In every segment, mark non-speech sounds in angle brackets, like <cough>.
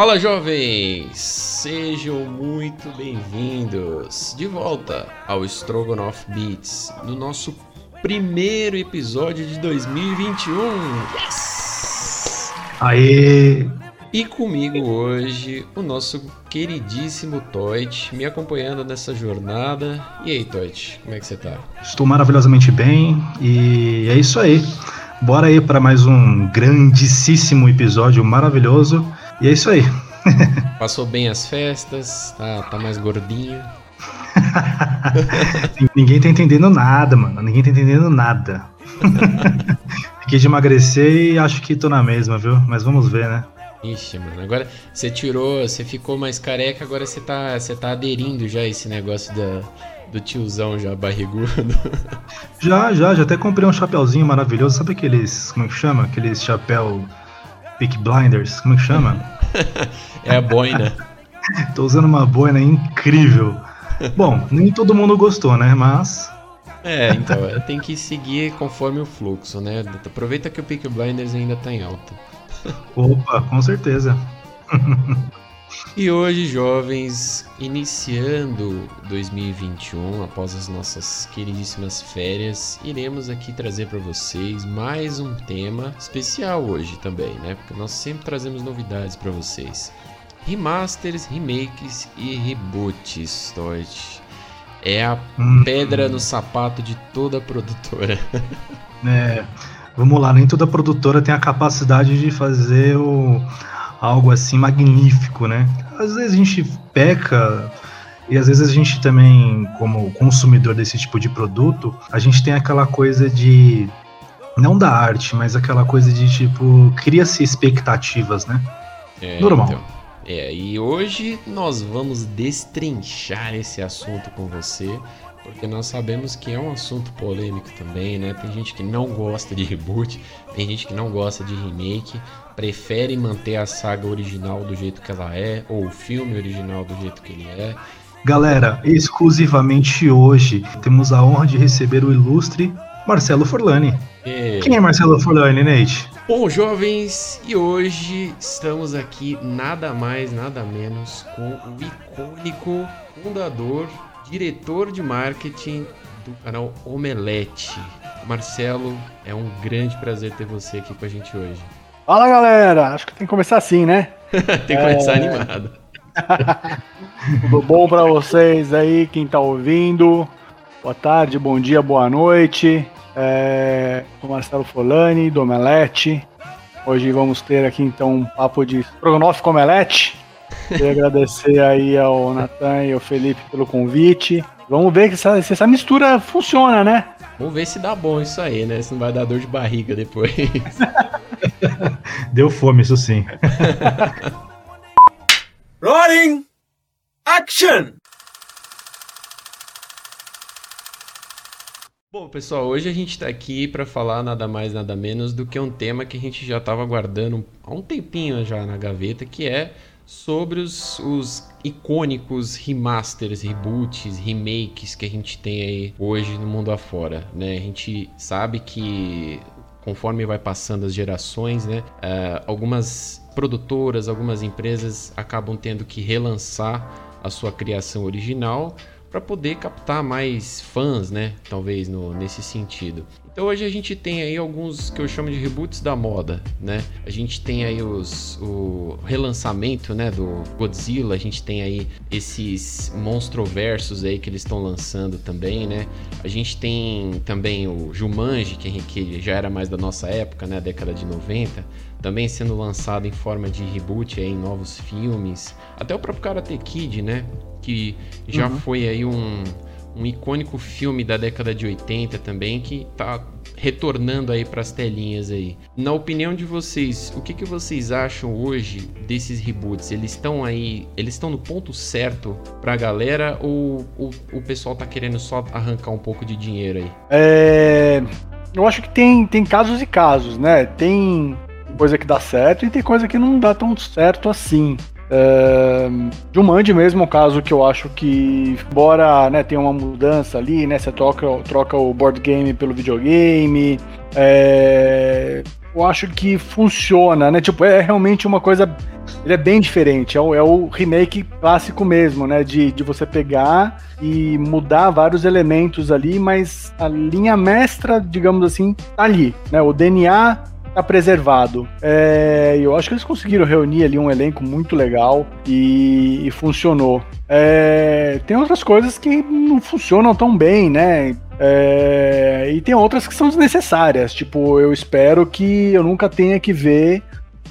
Fala jovens, sejam muito bem-vindos de volta ao Strogonoff Beats, no nosso primeiro episódio de 2021. Yes! Aê! E comigo hoje o nosso queridíssimo Toit, me acompanhando nessa jornada. E aí, Toit, como é que você tá? Estou maravilhosamente bem e é isso aí. Bora aí para mais um grandíssimo episódio maravilhoso. E é isso aí. Passou bem as festas, tá, tá mais gordinho. <laughs> Ninguém tá entendendo nada, mano. Ninguém tá entendendo nada. <laughs> Fiquei de emagrecer e acho que tô na mesma, viu? Mas vamos ver, né? Ixi, mano, agora você tirou, você ficou mais careca, agora você tá, você tá aderindo já a esse negócio da, do tiozão já barrigudo. <laughs> Já, já, já até comprei um chapéuzinho maravilhoso, sabe aqueles, como é que chama? Aqueles chapéu Peak Blinders, como é que chama? <laughs> é a boina. <laughs> Tô usando uma boina incrível. Bom, nem todo mundo gostou, né? Mas. É, então, tem que seguir conforme o fluxo, né? Aproveita que o Peak Blinders ainda tá em alta. Opa, com certeza. <laughs> e hoje, jovens, iniciando 2021, após as nossas queridíssimas férias, iremos aqui trazer para vocês mais um tema especial hoje também, né? Porque nós sempre trazemos novidades para vocês. Remasters, remakes e reboots, Toit. É a hum. pedra no sapato de toda produtora. <laughs> É vamos lá, nem toda produtora tem a capacidade de fazer o, algo assim magnífico, né? Às vezes a gente peca e às vezes a gente também, como consumidor desse tipo de produto, a gente tem aquela coisa de não da arte, mas aquela coisa de tipo cria-se expectativas, né? É, Normal. Então, é, e hoje nós vamos destrinchar esse assunto com você porque nós sabemos que é um assunto polêmico também, né? Tem gente que não gosta de reboot, tem gente que não gosta de remake, prefere manter a saga original do jeito que ela é, ou o filme original do jeito que ele é. Galera, exclusivamente hoje temos a honra de receber o ilustre Marcelo Forlani. E... Quem é Marcelo Forlani, Nate? Bom, jovens, e hoje estamos aqui nada mais, nada menos com o icônico fundador diretor de marketing do canal Omelete. Marcelo, é um grande prazer ter você aqui com a gente hoje. Fala galera, acho que tem que começar assim, né? <laughs> tem que começar é... animado. <laughs> Tudo bom para vocês aí, quem tá ouvindo? Boa tarde, bom dia, boa noite. É... Sou Marcelo Folani, do Omelete. Hoje vamos ter aqui então um papo de com omelete. Queria agradecer aí ao Natan e ao Felipe pelo convite. Vamos ver se essa, se essa mistura funciona, né? Vamos ver se dá bom isso aí, né? Se não vai dar dor de barriga depois. <laughs> Deu fome, isso sim. <laughs> Rolling! Action! Bom, pessoal, hoje a gente está aqui para falar nada mais, nada menos do que um tema que a gente já estava aguardando há um tempinho já na gaveta, que é sobre os, os icônicos remasters, reboots, remakes que a gente tem aí hoje no mundo afora, né? A gente sabe que conforme vai passando as gerações, né, uh, algumas produtoras, algumas empresas acabam tendo que relançar a sua criação original para poder captar mais fãs, né? Talvez no, nesse sentido. Então hoje a gente tem aí alguns que eu chamo de reboots da moda, né? A gente tem aí os, o relançamento, né, do Godzilla, a gente tem aí esses monstroversos aí que eles estão lançando também, né? A gente tem também o Jumanji, que, que já era mais da nossa época, né, década de 90, também sendo lançado em forma de reboot aí em novos filmes. Até o próprio Karate Kid, né, que já uhum. foi aí um um icônico filme da década de 80 também que tá retornando aí para as telinhas aí. Na opinião de vocês, o que, que vocês acham hoje desses reboots? Eles estão aí, eles estão no ponto certo para a galera ou, ou, o pessoal tá querendo só arrancar um pouco de dinheiro aí? É, eu acho que tem, tem casos e casos, né? Tem coisa que dá certo e tem coisa que não dá tão certo assim. Uh, Jumanji mesmo é um caso que eu acho que, embora né, tenha uma mudança ali, né? Você troca, troca o board game pelo videogame. É, eu acho que funciona, né? Tipo, é realmente uma coisa. Ele é bem diferente. É o, é o remake clássico mesmo, né? De, de você pegar e mudar vários elementos ali, mas a linha mestra, digamos assim, tá ali, né? O DNA tá preservado. É, eu acho que eles conseguiram reunir ali um elenco muito legal e, e funcionou. É, tem outras coisas que não funcionam tão bem, né? É, e tem outras que são desnecessárias. Tipo, eu espero que eu nunca tenha que ver,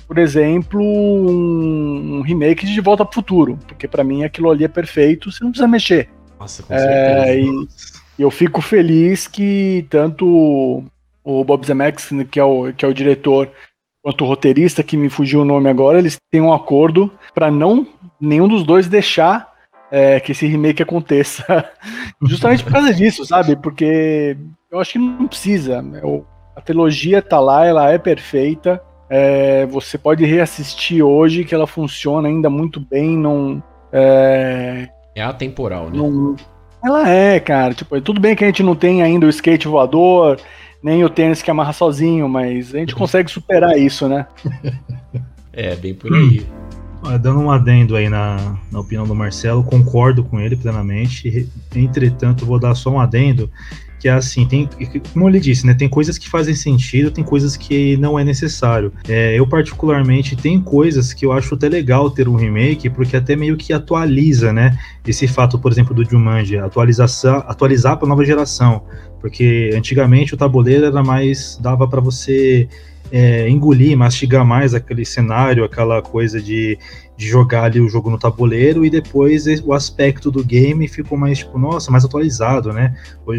por exemplo, um, um remake de De Volta pro Futuro. Porque para mim aquilo ali é perfeito, você não precisa mexer. Nossa, com certeza. É, e eu fico feliz que tanto o Bob Zemeckis, que é o, que é o diretor, quanto o roteirista, que me fugiu o nome agora, eles têm um acordo para não nenhum dos dois deixar é, que esse remake aconteça. <laughs> Justamente por causa disso, sabe? Porque eu acho que não precisa. A trilogia tá lá, ela é perfeita. É, você pode reassistir hoje que ela funciona ainda muito bem. Não, é, é atemporal, né? Não, ela é, cara. Tipo, tudo bem que a gente não tem ainda o skate voador, nem o tênis que amarra sozinho, mas a gente consegue superar isso, né? <laughs> É, bem por aí. Dando um adendo aí na, na opinião do Marcelo, concordo com ele plenamente. Entretanto, vou dar só um adendo que é assim, tem, como ele disse, né, tem coisas que fazem sentido, tem coisas que não é necessário. É, eu particularmente tem coisas que eu acho até legal ter um remake, porque até meio que atualiza, né, esse fato, por exemplo, do Jumanji, atualização, atualizar para nova geração, porque antigamente o tabuleiro era mais dava para você é, engolir, mastigar mais aquele cenário, aquela coisa de, de jogar ali o jogo no tabuleiro e depois o aspecto do game ficou mais, tipo, nossa, mais atualizado, né?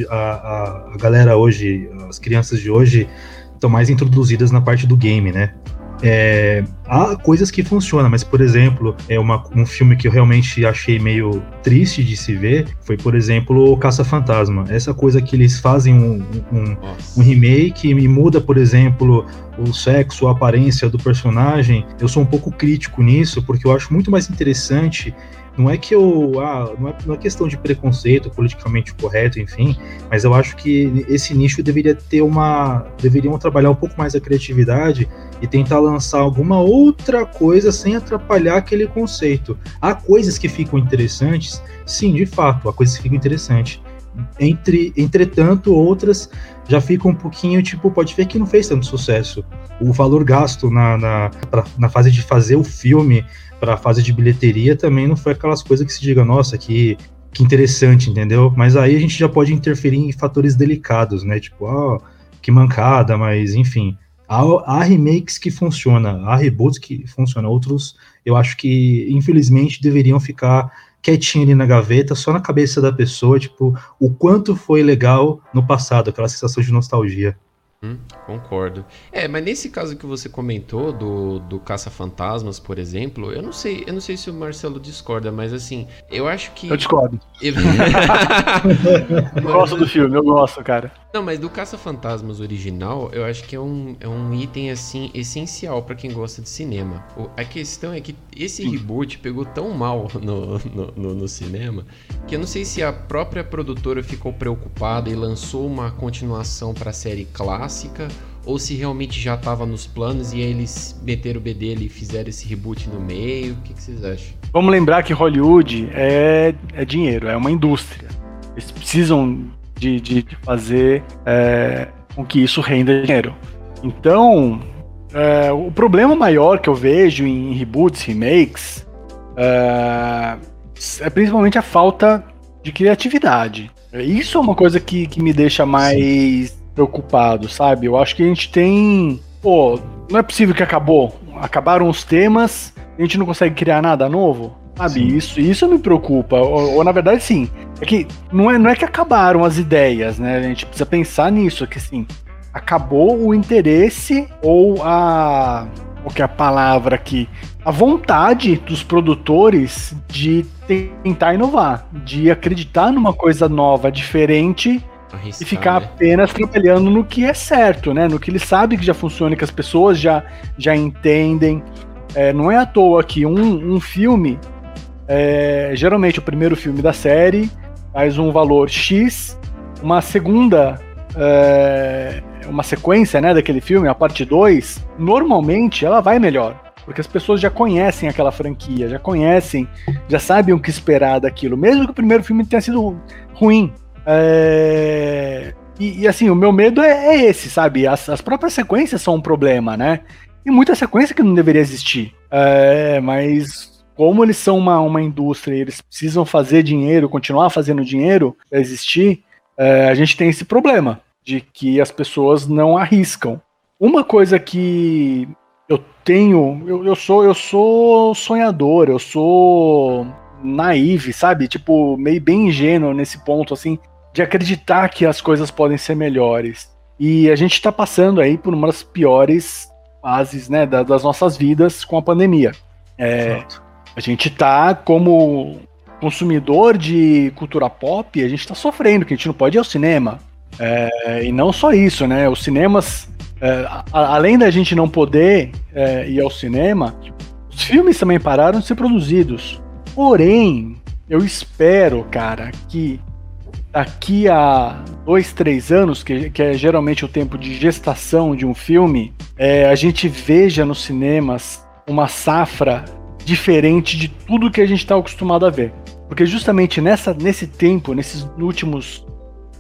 A, a, a galera hoje, as crianças de hoje estão mais introduzidas na parte do game, né? É, há coisas que funcionam, mas, por exemplo, é uma, um filme que eu realmente achei meio triste de se ver foi, por exemplo, o Caça-Fantasma. Essa coisa que eles fazem um, um, um, remake e muda, por exemplo, o sexo, a aparência do personagem. Eu sou um pouco crítico nisso, porque eu acho muito mais interessante não é que eu. Ah, não, é, não é questão de preconceito politicamente correto, enfim, mas eu acho que esse nicho deveria ter uma. deveriam trabalhar um pouco mais a criatividade e tentar lançar alguma outra coisa sem atrapalhar aquele conceito. Há coisas que ficam interessantes, sim, de fato, há coisas que ficam interessantes. Entre, entretanto, outras já ficam um pouquinho, tipo, pode ver que não fez tanto sucesso. O valor gasto na, na, pra, na fase de fazer o filme para a fase de bilheteria também não foi aquelas coisas que se diga, nossa, que, que interessante, entendeu? Mas aí a gente já pode interferir em fatores delicados, né? Tipo, ah, que mancada, mas enfim. Há, há remakes que funcionam, há reboots que funcionam, outros eu acho que, infelizmente, deveriam ficar quietinho ali na gaveta, só na cabeça da pessoa, tipo, o quanto foi legal no passado, aquela sensação de nostalgia. Hum, concordo. É, mas nesse caso que você comentou do, do Caça-Fantasmas, por exemplo, eu não sei, eu não sei se o Marcelo discorda, mas assim, eu acho que. Eu discordo. Eu, <laughs> <laughs> eu gosto do filme, eu gosto, cara. Não, mas do Caça-Fantasmas original, eu acho que é um, é um item, assim, essencial para quem gosta de cinema. O, a questão é que esse reboot pegou tão mal <laughs> no, no, no, no, cinema que eu não sei se a própria produtora ficou preocupada e lançou uma continuação para a série clássica ou se realmente já estava nos planos e aí eles meteram o B dele e fizeram esse reboot no meio. O que, que vocês acham? Vamos lembrar que Hollywood é, é dinheiro, é uma indústria. Eles precisam de, de, de fazer é, com que isso renda dinheiro. Então, é, o problema maior que eu vejo em reboots, remakes, é, é, principalmente a falta de criatividade. Isso é uma coisa que, que me deixa mais Sim. preocupado, sabe? Eu acho que a gente tem. Pô, não é possível que acabou. Acabaram os temas, a gente não consegue criar nada novo. Sabe, isso, isso me preocupa. Ou, ou, na verdade, sim. É que não é, não é que acabaram as ideias, né? A gente precisa pensar nisso, que assim, acabou o interesse ou a. O que é a palavra aqui? A vontade dos produtores de tentar inovar, de acreditar numa coisa nova, diferente Arriscar, e ficar né? apenas trabalhando no que é certo, né? No que ele sabe que já funciona, que as pessoas já, já entendem. É, não é à toa que um, um filme é, geralmente o primeiro filme da série faz um valor X, uma segunda é, uma sequência, né, daquele filme, a parte 2, normalmente ela vai melhor. Porque as pessoas já conhecem aquela franquia, já conhecem, já sabem o que esperar daquilo. Mesmo que o primeiro filme tenha sido ruim. É... E, e, assim, o meu medo é, é esse, sabe? As, as, próprias sequências são um problema, né? E muita sequência que não deveria existir. É, mas como eles são uma, uma indústria e eles precisam fazer dinheiro, continuar fazendo dinheiro para existir, é, a gente tem esse problema de que as pessoas não arriscam. Uma coisa que eu tenho, eu, eu sou eu sou sonhador, eu sou naive, sabe? Tipo, meio bem ingênuo nesse ponto, assim de acreditar que as coisas podem ser melhores. E a gente está passando aí por uma das piores fases né, das nossas vidas com a pandemia. É, a gente está, como consumidor de cultura pop, a gente está sofrendo, que a gente não pode ir ao cinema. É, e não só isso, né? Os cinemas, é, a, além da gente não poder é, ir ao cinema, os filmes também pararam de ser produzidos. Porém, eu espero, cara, que daqui a dois, três anos, que, que é geralmente o tempo de gestação de um filme, é, a gente veja nos cinemas uma safra diferente de tudo que a gente está acostumado a ver. Porque justamente nessa, nesse tempo, nesses últimos.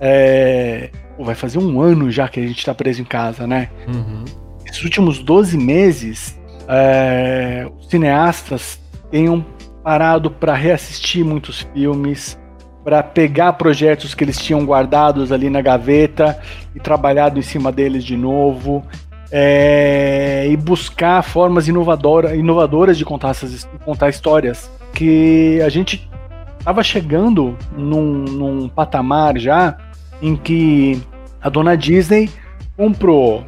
É, vai fazer um ano já que a gente está preso em casa, né? Uhum. Esses últimos 12 meses, é, os cineastas tenham parado para reassistir muitos filmes, para pegar projetos que eles tinham guardados ali na gaveta e trabalhado em cima deles de novo. É, e buscar formas inovadora, inovadoras de contar, essas, contar histórias. Que a gente estava chegando num, num patamar já em que a dona Disney comprou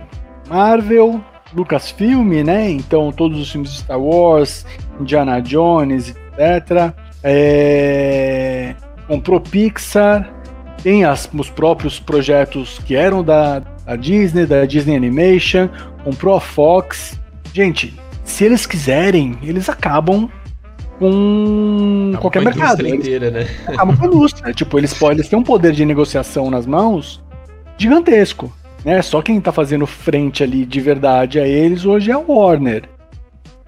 Marvel, Lucasfilm, né? Então todos os filmes de Star Wars, Indiana Jones, etc. É, comprou Pixar, tem as, os próprios projetos que eram da, da Disney, da Disney Animation, comprou a Fox. Gente, se eles quiserem, eles acabam com qualquer com a mercado. Inteira, né? Acabam com a indústria. <laughs> tipo, eles podem eles têm um poder de negociação nas mãos gigantesco. Né? Só quem tá fazendo frente ali de verdade a eles hoje é a Warner.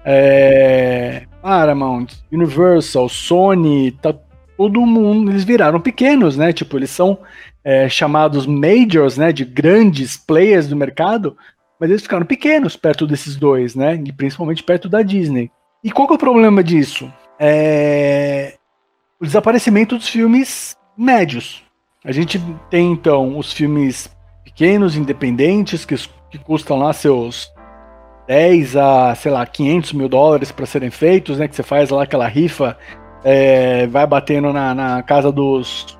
É... Paramount, Universal, Sony, tá todo mundo, eles viraram pequenos, né? Tipo, eles são é, chamados majors, né? De grandes players do mercado, mas eles ficaram pequenos perto desses dois, né? E principalmente perto da Disney. E qual que é o problema disso? É o desaparecimento dos filmes médios. A gente tem então os filmes pequenos, independentes, que, que custam lá seus 10 a, sei lá, 500 mil dólares para serem feitos, né? Que você faz lá aquela rifa é, vai batendo na, na casa dos,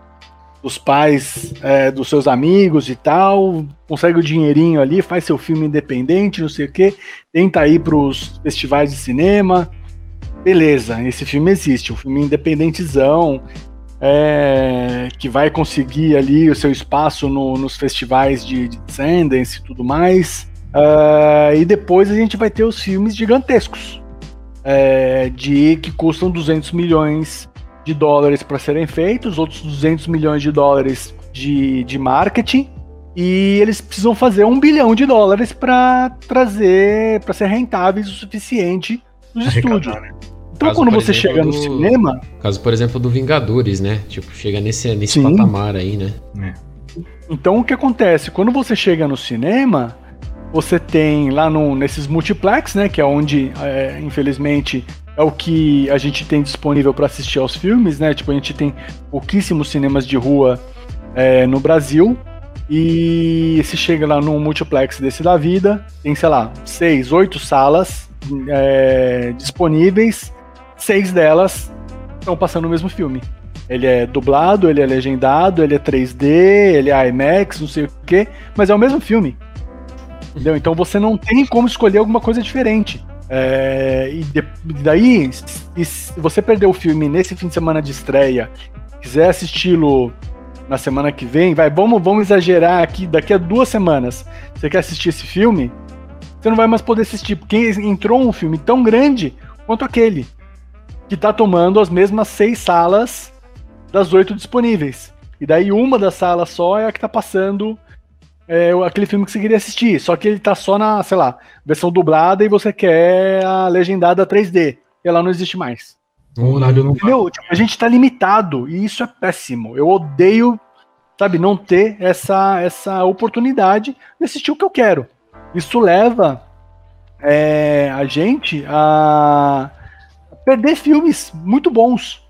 dos pais é, dos seus amigos e tal, consegue o dinheirinho ali, faz seu filme independente, não sei o que, tenta ir para os festivais de cinema. Beleza, esse filme existe, um filme independentezão, é, que vai conseguir ali o seu espaço no, nos festivais de, de e tudo mais. Uh, e depois a gente vai ter os filmes gigantescos, é, de que custam 200 milhões de dólares para serem feitos, outros 200 milhões de dólares de, de marketing, e eles precisam fazer um bilhão de dólares para trazer, para ser rentáveis o suficiente nos estúdios. Né? Então, caso, quando você exemplo, chega no do... cinema. Caso, por exemplo, do Vingadores, né? Tipo, chega nesse, nesse patamar aí, né? É. Então, o que acontece? Quando você chega no cinema, você tem lá no, nesses multiplex, né? Que é onde, é, infelizmente, é o que a gente tem disponível para assistir aos filmes, né? Tipo, a gente tem pouquíssimos cinemas de rua é, no Brasil. E se chega lá num multiplex desse da vida, tem, sei lá, seis, oito salas é, disponíveis, seis delas estão passando o mesmo filme. Ele é dublado, ele é legendado, ele é 3D, ele é IMAX, não sei o que, mas é o mesmo filme. Entendeu? Então você não tem como escolher alguma coisa diferente. É, e de, daí, se você perder o filme nesse fim de semana de estreia, quiser assisti-lo na semana que vem, vai, vamos, vamos exagerar aqui, daqui a duas semanas, você quer assistir esse filme, você não vai mais poder assistir, porque entrou um filme tão grande quanto aquele, que tá tomando as mesmas seis salas das oito disponíveis. E daí uma das salas só é a que tá passando é, aquele filme que você queria assistir, só que ele tá só na, sei lá, versão dublada e você quer a legendada 3D. E ela não existe mais. Horário não Entendeu? Tipo, a gente tá limitado e isso é péssimo. Eu odeio, sabe, não ter essa, essa oportunidade de assistir o que eu quero. Isso leva é, a gente a perder filmes muito bons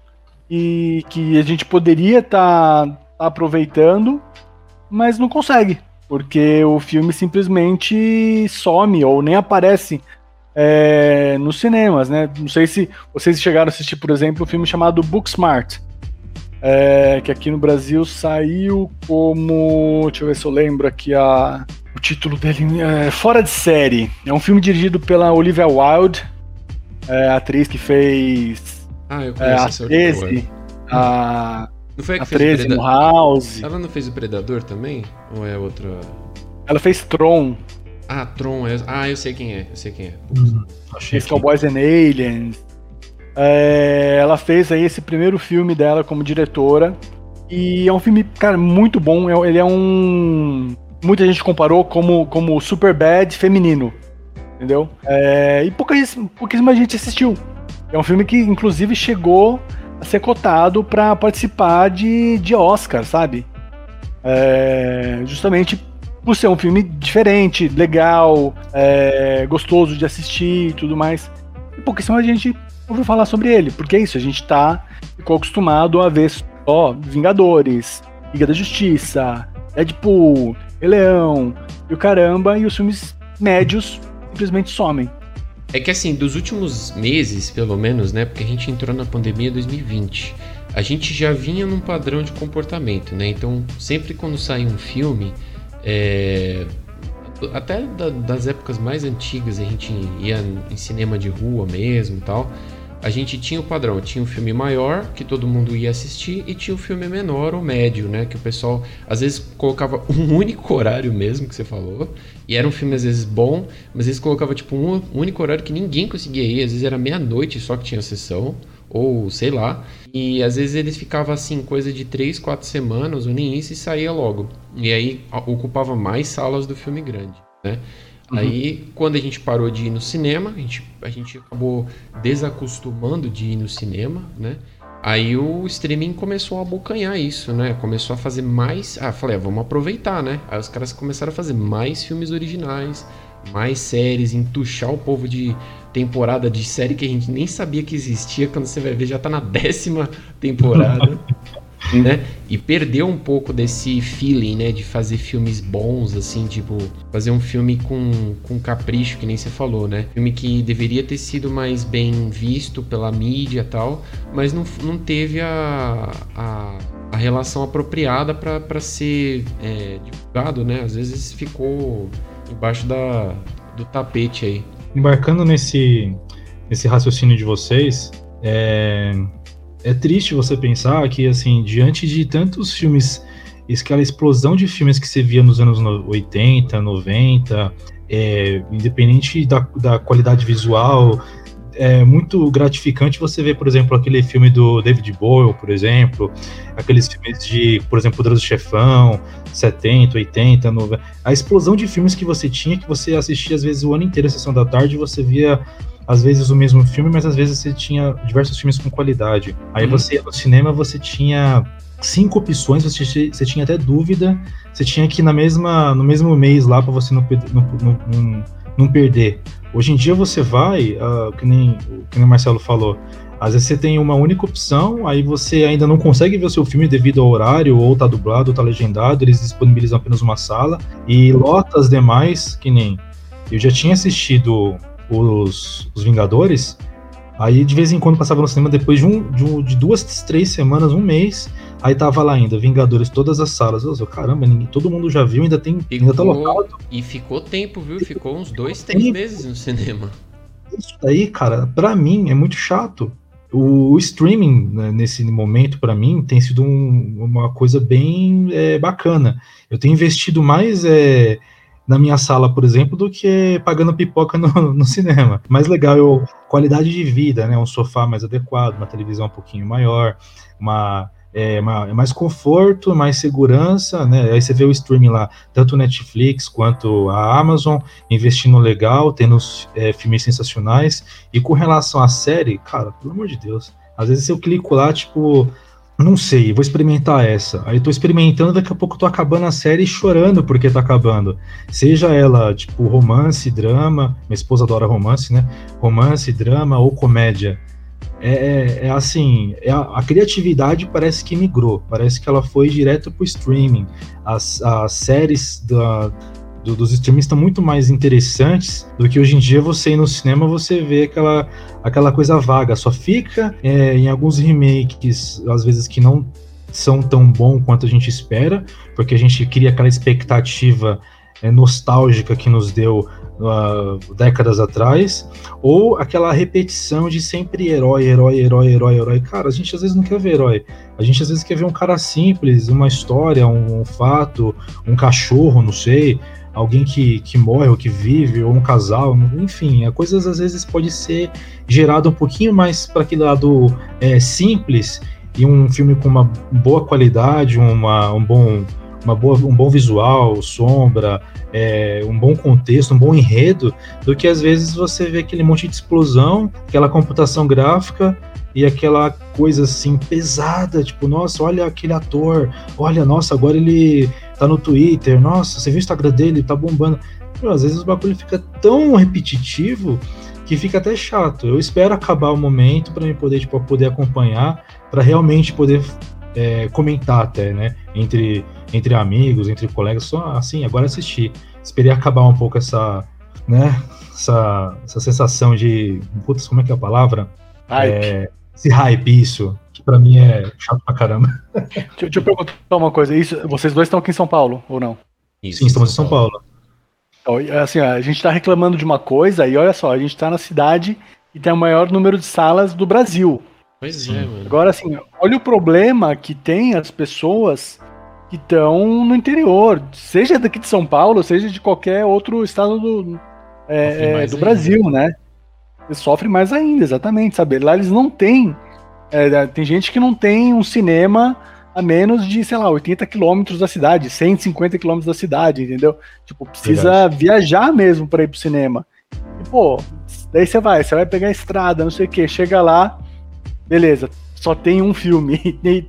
e que a gente poderia estar tá aproveitando, mas não consegue, porque o filme simplesmente some ou nem aparece é, nos cinemas, né? Não sei se vocês chegaram a assistir, por exemplo, um filme chamado Booksmart, é, que aqui no Brasil saiu como. Deixa eu ver se eu lembro aqui a, o título dele. É, Fora de série. É um filme dirigido pela Olivia Wilde, é, atriz que fez. Ah, eu É, a essa 13, a, Não foi a a que fez 13 o no Predador? House. Ela não fez o Predador também? Ou é outra? Ela fez Tron, Ah, Tron. é- Ah, eu sei quem é. Eu sei quem é. Hum, achei fez que... Cowboys and Aliens. É, ela fez aí esse primeiro filme dela como diretora. E é um filme, cara, muito bom. É- Ele é um. Muita gente comparou como, como Super Bad feminino. Entendeu? É, e pouquíssima, pouquíssima gente assistiu. É um filme que, inclusive, chegou ser cotado para participar de, de Oscar, sabe? É, justamente por ser um filme diferente, legal, é, gostoso de assistir e tudo mais. E pouquíssima gente ouviu falar sobre ele, porque é isso, a gente tá ficou acostumado a ver só Vingadores, Liga da Justiça, Deadpool, Leão e o caramba, e os filmes médios simplesmente somem. É que assim, dos últimos meses, pelo menos, né? Porque a gente entrou na pandemia em 2020. A gente já vinha num padrão de comportamento, né? Então, sempre quando sai um filme, é, até da- das épocas mais antigas, a gente ia em cinema de rua mesmo tal. A gente tinha o padrão, tinha um filme maior que todo mundo ia assistir e tinha o filme menor ou médio, né? Que o pessoal às vezes colocava um <laughs> único horário mesmo que você falou. E era um filme às vezes bom, mas vezes colocava tipo um único horário que ninguém conseguia ir, às vezes era meia-noite só que tinha sessão, ou sei lá. E às vezes eles ficavam assim, coisa de três, quatro semanas, ou nem isso, e saía logo. E aí ocupava mais salas do filme grande, né? Aí, quando a gente parou de ir no cinema, a gente, a gente acabou desacostumando de ir no cinema, né? Aí o streaming começou a abocanhar isso, né? Começou a fazer mais. Ah, falei, ah, vamos aproveitar, né? Aí os caras começaram a fazer mais filmes originais, mais séries, entuchar o povo de temporada de série que a gente nem sabia que existia. Quando você vai ver, já tá na décima temporada. <laughs> né? E perdeu um pouco desse feeling, né? De fazer filmes bons, assim, tipo, fazer um filme com, com capricho, que nem você falou, né? Filme que deveria ter sido mais bem visto pela mídia e tal, mas não, não teve a, a, a relação apropriada para ser é, divulgado, né? Às vezes ficou embaixo da, do tapete aí. Embarcando nesse, nesse raciocínio de vocês, é, é triste você pensar que, assim, diante de tantos filmes, aquela explosão de filmes que você via nos anos no- 80, 90, é, independente da, da qualidade visual, é muito gratificante você ver, por exemplo, aquele filme do David Boyle, por exemplo, aqueles filmes de, por exemplo, Poderoso Chefão, 70, 80, 90. A explosão de filmes que você tinha, que você assistia às vezes o ano inteiro, a sessão da tarde, você via às vezes o mesmo filme, mas às vezes você tinha diversos filmes com qualidade. Aí Uhum. você no cinema, você tinha cinco opções, você, tinha- você tinha até dúvida, você tinha que ir na mesma, no mesmo mês lá para você não, não, não, não, perder. Hoje em dia você vai, ah, que, nem, que nem o Marcelo falou, às vezes você tem uma única opção, aí você ainda não consegue ver o seu filme devido ao horário, ou tá dublado, ou tá legendado, eles disponibilizam apenas uma sala, e lota as demais, que nem. Eu já tinha assistido os, os Vingadores, aí de vez em quando passava no cinema depois de, um, de, um- de duas, três semanas, um mês, aí tava lá ainda, Vingadores, todas as salas. Eu, falei, caramba, ninguém, todo mundo já viu, ainda tem. Ainda tá lotado. Ficou, e ficou tempo, viu? Ficou uns dois, Tempo. três meses no cinema. Isso daí, cara, pra mim é muito chato. O, o streaming, né, nesse momento, pra mim, tem sido um- uma coisa bem é, bacana. Eu tenho investido mais é, na minha sala, por exemplo, do que pagando pipoca no, <laughs> no cinema. Mais legal, eu, qualidade de vida, né? Um sofá mais adequado, uma televisão um pouquinho maior, uma é, é, mais conforto, mais segurança, né? Aí você vê o streaming lá, tanto o Netflix quanto a Amazon, investindo legal, tendo é, filmes sensacionais. E com relação à série, cara, pelo amor de Deus, às vezes eu clico lá, tipo, não sei, vou experimentar essa. Aí tô experimentando, daqui a pouco tô acabando a série chorando porque tá acabando. Seja ela, tipo, romance, drama, minha esposa adora romance, né? Romance, drama ou comédia é, é, é assim, é a, a, criatividade parece que migrou, parece que ela foi direto para o streaming. As, as séries da, do, dos streamings estão muito mais interessantes do que hoje em dia você ir no cinema você vê aquela, aquela coisa vaga. Só fica é, em alguns remakes, às vezes que não são tão bom quanto a gente espera, porque a gente cria aquela expectativa é, nostálgica que nos deu uh, décadas atrás, ou aquela repetição de sempre herói, herói, herói, herói, herói. Cara, a gente às vezes não quer ver herói. A gente às vezes quer ver um cara simples, uma história, um, um fato, um cachorro, não sei, alguém que, que morre ou que vive, ou um casal, enfim, coisas às vezes pode ser gerado um pouquinho mais para aquele lado é, simples e um filme com uma boa qualidade, uma, um bom uma boa, um bom visual, sombra, é, um bom contexto, um bom enredo, do que às vezes você vê aquele monte de explosão, aquela computação gráfica e aquela coisa assim pesada, tipo, nossa, olha aquele ator, olha, nossa, agora ele tá no Twitter, nossa, você viu o Instagram dele, tá bombando. às vezes o bagulho fica tão repetitivo que fica até chato. Eu espero acabar o momento para me poder, tipo, poder acompanhar, para realmente poder é, comentar até, né? Entre, entre amigos, entre colegas, só assim, agora assistir. Esperei acabar um pouco essa, né? Essa, essa sensação de. Putz, como é que é a palavra? Hype. É, esse hype, isso. Que pra mim é chato pra caramba. Deixa, deixa eu perguntar uma coisa. Isso, vocês dois estão aqui em São Paulo, ou não? Isso, Sim, estamos em São Paulo. Paulo. Então, assim, a gente tá reclamando de uma coisa e olha só, a gente tá na cidade e tem o maior número de salas do Brasil. Pois é, mano. Agora, assim, olha o problema que tem as pessoas que estão no interior, seja daqui de São Paulo, seja de qualquer outro estado do, é, é do Brasil, né? Eles sofrem mais ainda, exatamente, sabe? Lá eles não têm. É, tem gente que não tem um cinema a menos de, sei lá, 80 quilômetros da cidade, 150 quilômetros da cidade, entendeu? Tipo, precisa Verdade. viajar mesmo para ir pro cinema. E, pô, daí você vai, você vai pegar a estrada, não sei o que, chega lá, beleza, só tem um filme <laughs> em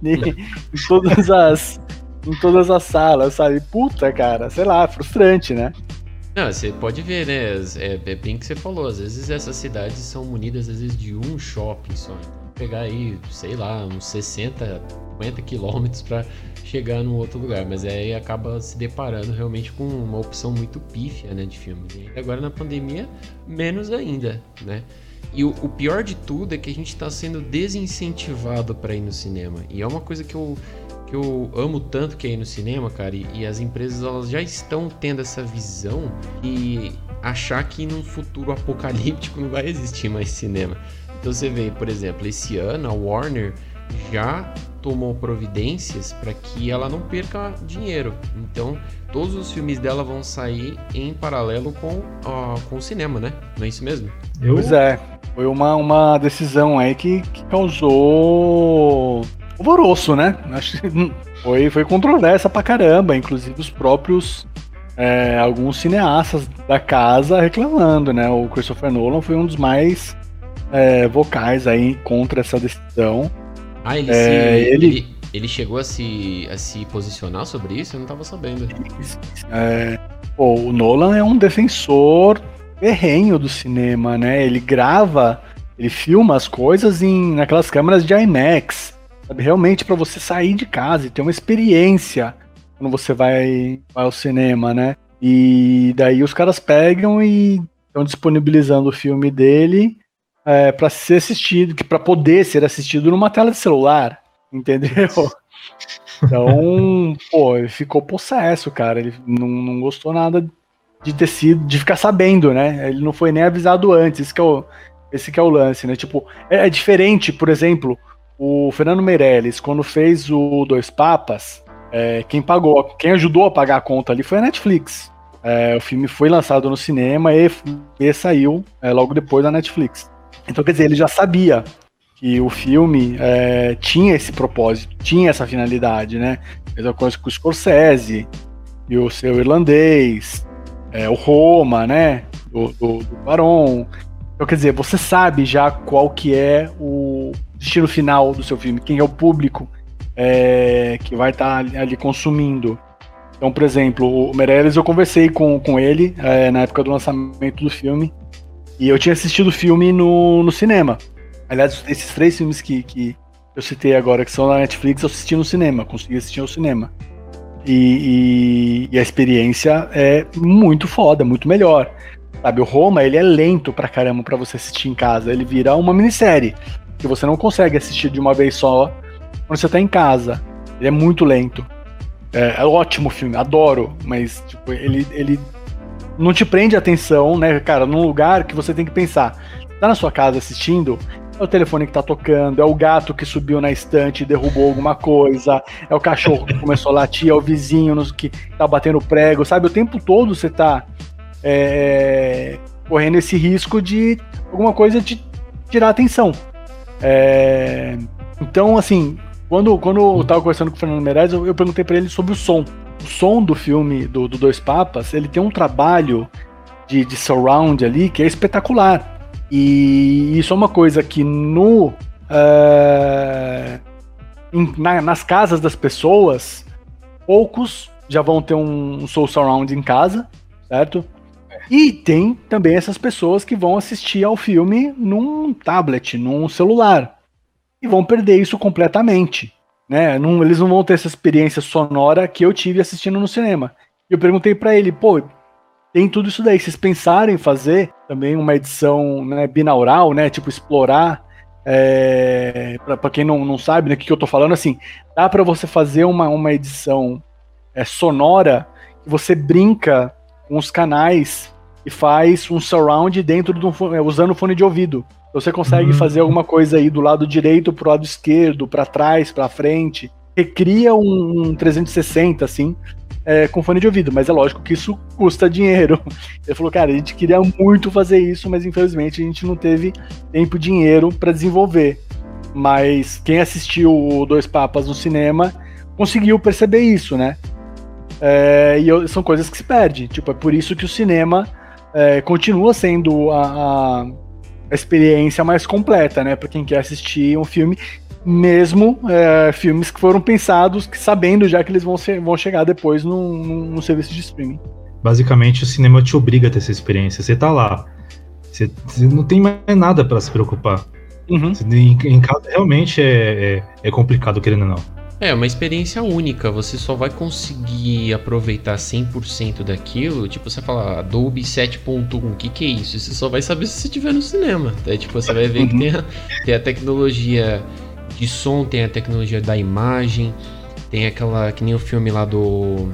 todas as em todas as salas, sabe? Puta, cara, sei lá, frustrante, né? Não, você pode ver, né? É, é bem que você falou, às vezes essas cidades são munidas às vezes de um shopping só. Pegar aí, sei lá, uns 60, 50 quilômetros para chegar num outro lugar, mas aí acaba se deparando realmente com uma opção muito pífia, né, de filmes. E agora na pandemia, menos ainda, né? E o, o, pior de tudo é que a gente está sendo desincentivado para ir no cinema. E é uma coisa que eu, que eu amo tanto que é ir no cinema, cara. E, e as empresas elas já estão tendo essa visão e achar que num futuro apocalíptico <laughs> não vai existir mais cinema. Então você vê, por exemplo, esse ano a Warner já tomou providências para que ela não perca dinheiro. Então, todos os filmes dela vão sair em paralelo com, uh, com o cinema, né? Não é isso mesmo? Eu... Pois é. Foi uma, uma decisão aí que, que causou alvoroço, né? Acho que <laughs> foi, foi controversa pra caramba. Inclusive os próprios. É, alguns cineastas da casa reclamando, né? O Christopher Nolan foi um dos mais é, vocais aí contra essa decisão. Ah, ele, é, se, ele... ele, ele, chegou a se, a se posicionar sobre isso? Eu não tava sabendo. É, pô, o Nolan é um defensor ferrenho do cinema, né? Ele grava, ele filma as coisas em naquelas câmeras de IMAX, sabe? Realmente para você sair de casa e ter uma experiência quando você vai, vai ao cinema, né? E daí os caras pegam e estão disponibilizando o filme dele é, para ser assistido, que para poder ser assistido numa tela de celular, entendeu? Então, pô, ele ficou possesso, cara. Ele não, não gostou nada de ter sido, de ficar sabendo, né? Ele não foi nem avisado antes. Esse que é o, esse que é o lance, né? Tipo, é, é diferente, por exemplo, o Fernando Meirelles, quando fez o Dois Papas, é, quem pagou, quem ajudou a pagar a conta ali foi a Netflix. É, o filme foi lançado no cinema e, e saiu é, logo depois da Netflix. Então, quer dizer, ele já sabia. que o filme é, tinha esse propósito, tinha essa finalidade, né? Mesma coisa com o Scorsese e o seu irlandês, é, o Roma, né? Do, do, do Baron. Então, quer dizer, você sabe já qual que é o destino final do seu filme, quem é o público é, que vai estar tá ali, ali, consumindo. Então, por exemplo, o Meirelles, eu conversei com, com ele é, na época do lançamento do filme, e eu tinha assistido o filme no, no cinema. Aliás, esses três filmes que, que eu citei agora, que são na Netflix, eu assisti no cinema, consegui assistir no cinema. E, e, e, a experiência é muito foda, muito melhor. Sabe, o Roma, ele é lento pra caramba pra você assistir em casa. Ele vira uma minissérie, que você não consegue assistir de uma vez só quando você tá em casa. Ele é muito lento. É, é ótimo o filme, adoro, mas tipo, ele, ele não te prende a atenção, né, cara, num lugar que você tem que pensar. Tá na sua casa assistindo, é o telefone que tá tocando, é o gato que subiu na estante e derrubou alguma coisa, é o cachorro que começou a latir, é o vizinho que tá batendo prego, sabe? O tempo todo você tá é, correndo esse risco de alguma coisa te tirar a atenção. É, então, assim, quando, quando eu tava conversando com o Fernando Meirelles, eu, eu perguntei para ele sobre o som. O som do filme do, do Dois Papas, ele tem um trabalho de, de surround ali que é espetacular. E isso é uma coisa que no. Uh, em, na, nas casas das pessoas, poucos já vão ter um, um Soul Surround em casa, certo? E tem também essas pessoas que vão assistir ao filme num tablet, num celular. E vão perder isso completamente. Né? Não, eles não vão ter essa experiência sonora que eu tive assistindo no cinema. Eu perguntei para ele, pô, tem tudo isso daí. Vocês pensaram em fazer também uma edição né, binaural, né? Tipo, explorar. É, para quem não, não sabe, né, o que, que eu tô falando, assim, dá para você fazer uma, uma edição é, sonora que você brinca com os canais e faz um surround dentro do é, usando fone de ouvido. Você consegue uhum. fazer alguma coisa aí do lado direito pro lado esquerdo, para trás, para frente. Recria um, um 360 assim, é, com fone de ouvido, mas é lógico que isso custa dinheiro. <laughs> Ele falou, cara, a gente queria muito fazer isso, mas infelizmente a gente não teve tempo e dinheiro para desenvolver. Mas quem assistiu o Dois Papas no cinema conseguiu perceber isso, né? É, e eu, são coisas que se perde. Tipo, é por isso que o cinema é, continua sendo a, a, experiência mais completa, né? Para quem quer assistir um filme mesmo é, filmes que foram pensados que, sabendo já que eles vão, ser, vão chegar depois num, num, serviço de streaming. Basicamente, o cinema te obriga a ter essa experiência. Você tá lá, você, você não tem mais nada para se preocupar. Uhum. Em, em, casa realmente é, é, é complicado, querendo ou não. É, uma experiência única, você só vai conseguir aproveitar 100% daquilo, tipo, você fala Adobe 7.1, o que que é isso? Você só vai saber se você estiver no cinema, é, tipo, você vai ver que <laughs> tem a, tem a tecnologia de som, tem a tecnologia da imagem, tem aquela. que nem o filme lá do.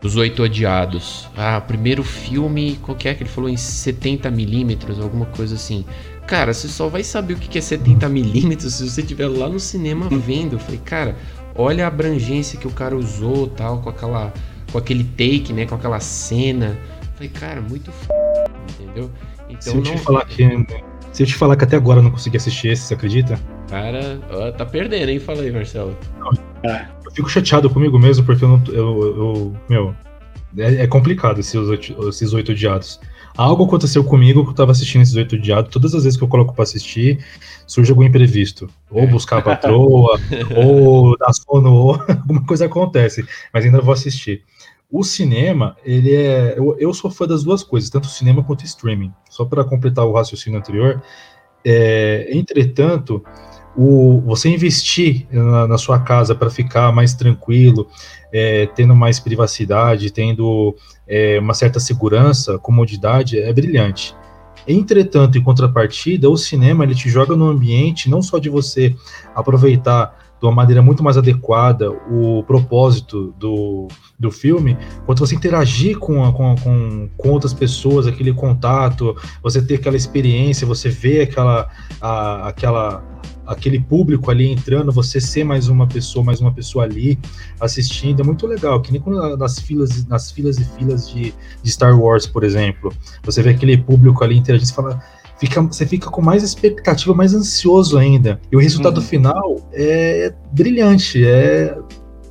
Dos Oito Odiados. Ah, primeiro filme, qual que é que ele falou em 70mm, alguma coisa assim. Cara, você só vai saber o que é 70mm se você estiver lá no cinema vendo. Eu falei, cara, olha a abrangência que o cara usou, tal, com aquela. com aquele take, né? Com aquela cena. Falei, cara, muito f... entendeu? Então se eu não... te falar que. Se eu te falar que até agora eu não consegui assistir esse, você acredita? Cara, ó, tá perdendo, hein? Fala aí, Marcelo. Eu fico chateado comigo mesmo, porque eu não. Eu, eu meu, é, é, complicado esses, esses oito diados. Algo aconteceu comigo que eu tava assistindo esses oito diados. Todas as vezes que eu coloco para assistir, surge algum imprevisto. Ou é. buscar a patroa, <laughs> ou dar sono, ou <laughs> alguma coisa acontece. Mas ainda vou assistir. O cinema, ele é. Eu, eu sou fã das duas coisas, tanto cinema quanto streaming. Só para completar o raciocínio anterior. É, entretanto, o, você investir na, na sua casa para ficar mais tranquilo, é, tendo mais privacidade, tendo é, uma certa segurança, comodidade, é brilhante. Entretanto, em contrapartida, o cinema ele te joga no ambiente não só de você aproveitar de uma maneira muito mais adequada o propósito do, do filme, quanto você interagir com, com, com, com outras pessoas, aquele contato, você ter aquela experiência, você ver aquela, a, aquela aquele público ali entrando, você ser mais uma pessoa, mais uma pessoa ali assistindo, é muito legal, que nem quando nas filas, nas filas e filas de, de Star Wars, por exemplo, você vê aquele público ali interagindo, você fala, fica, você fica com mais expectativa, mais ansioso ainda. E o resultado uhum. final é brilhante, é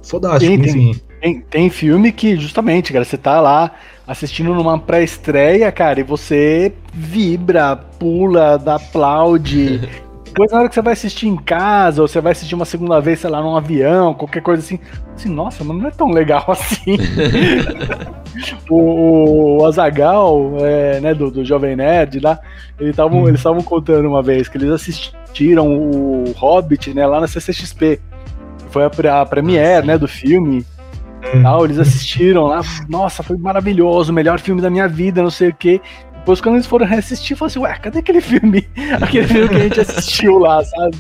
fodástico, tem, enfim. Tem, tem filme que, justamente, cara, você tá lá assistindo numa pré-estreia, cara, e você vibra, pula, aplaude. <laughs> Depois, na hora que você vai assistir em casa, ou você vai assistir uma segunda vez, sei lá, num avião, qualquer coisa assim, assim, nossa, mas não é tão legal <laughs> assim. o, o Azagal, é, né, do, do Jovem Nerd lá, eles estavam hum. eles contando uma vez que eles assistiram o Hobbit, né, lá na CCXP. Foi a, a premiere, né, do filme. Hum. Tal, eles assistiram lá, nossa, foi maravilhoso, o melhor filme da minha vida, não sei o quê. Depois, quando eles foram reassistir, eu assim, ué, cadê aquele filme? <laughs> Aquele filme que a gente assistiu lá, sabe?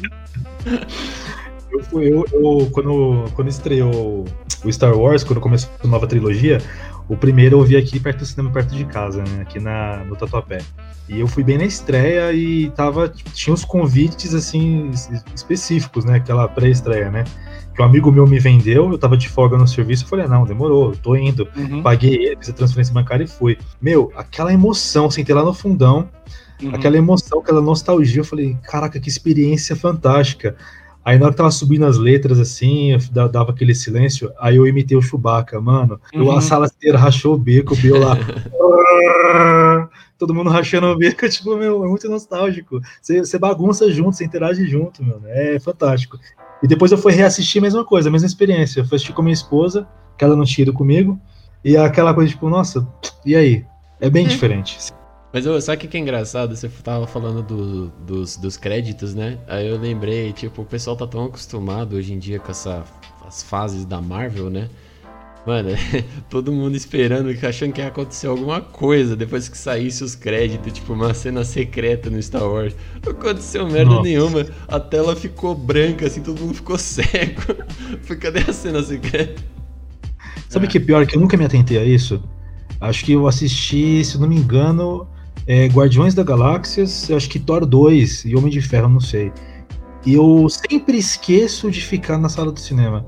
Eu, eu, eu, quando, quando estreou o Star Wars, quando começou a nova trilogia, o primeiro eu vi aqui perto do cinema, perto de casa, né? Aqui na, no Tatuapé. E eu fui bem na estreia e tava, tinha uns convites, assim, específicos, né? Aquela pré-estreia, né? Que um amigo meu me vendeu, eu tava de folga no serviço, eu falei, ah, não, demorou, eu tô indo. Uhum. Paguei ele, fiz a transferência bancária e fui. Meu, aquela emoção, sentei lá no fundão, uhum. aquela emoção, aquela nostalgia, eu falei, caraca, que experiência fantástica. Aí na hora que tava subindo as letras assim, dava aquele silêncio, aí eu imitei o Chewbacca, mano. Uhum. A sala inteira rachou o bico, Bill lá. <laughs> todo mundo rachando o bico, <laughs> tipo, meu, é muito nostálgico. Você bagunça junto, você interage junto, mano. É fantástico. E depois eu fui reassistir a mesma coisa, a mesma experiência. Eu fui assistir com minha esposa, que ela não tinha ido comigo, e aquela coisa tipo, nossa, e aí? É bem é. diferente. Mas eu, sabe o que é engraçado? Você tava falando do, dos, dos créditos, né? Aí eu lembrei, tipo, o pessoal tá tão acostumado hoje em dia com essa, as fases da Marvel, né? Mano, <laughs> todo mundo esperando, achando que ia acontecer alguma coisa depois que saísse os créditos, tipo uma cena secreta no Star Wars. Não aconteceu merda Nossa. nenhuma. A tela ficou branca, assim, todo mundo ficou <laughs> cego. Foi, cadê a cena secreta? Sabe o é. que é pior? Que eu nunca me atentei a isso. Acho que eu assisti, se não me engano, é, Guardiões da Galáxias, acho que Thor 2 e Homem de Ferro, não sei. E eu sempre esqueço de ficar na sala do cinema.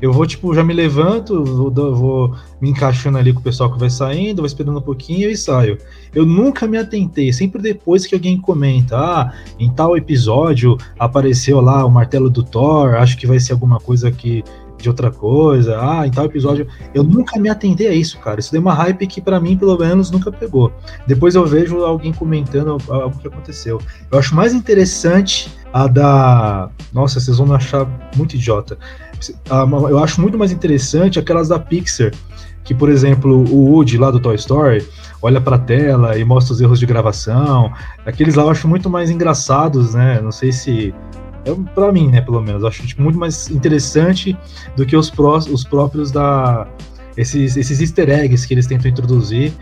Eu vou, tipo, já me levanto, vou, vou, me encaixando ali com o pessoal que vai saindo, vou esperando um pouquinho e saio. Eu nunca me atentei, sempre depois que alguém comenta, ah, em tal episódio apareceu lá o martelo do Thor, acho que vai ser alguma coisa que de outra coisa, ah, em tal episódio. Eu nunca me atentei a isso, cara. Isso deu uma hype que para mim, pelo menos, nunca pegou. Depois eu vejo alguém comentando algo que aconteceu. Eu acho mais interessante a da. Nossa, vocês vão me achar muito idiota. Eu acho muito mais interessante aquelas da Pixar, que, por exemplo, o Woody lá do Toy Story olha para a tela e mostra os erros de gravação. Aqueles lá eu acho muito mais engraçados, né? Não sei se é para mim, né, pelo menos, eu acho tipo, muito mais interessante do que os, pró os próprios da esses, esses easter eggs que eles tentam introduzir,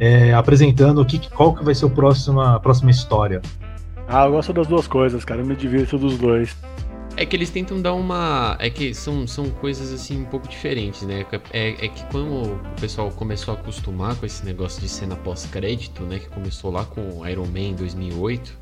é, apresentando o que, qual que vai ser o próximo, a próxima história. Ah, eu gosto das duas coisas, cara. Eu me divirto dos dois. É que eles tentam dar uma. É que são, são coisas assim um pouco diferentes, né? É, é que quando o pessoal começou a acostumar com esse negócio de cena pós-crédito, né? Que começou lá com Iron Man em 2008,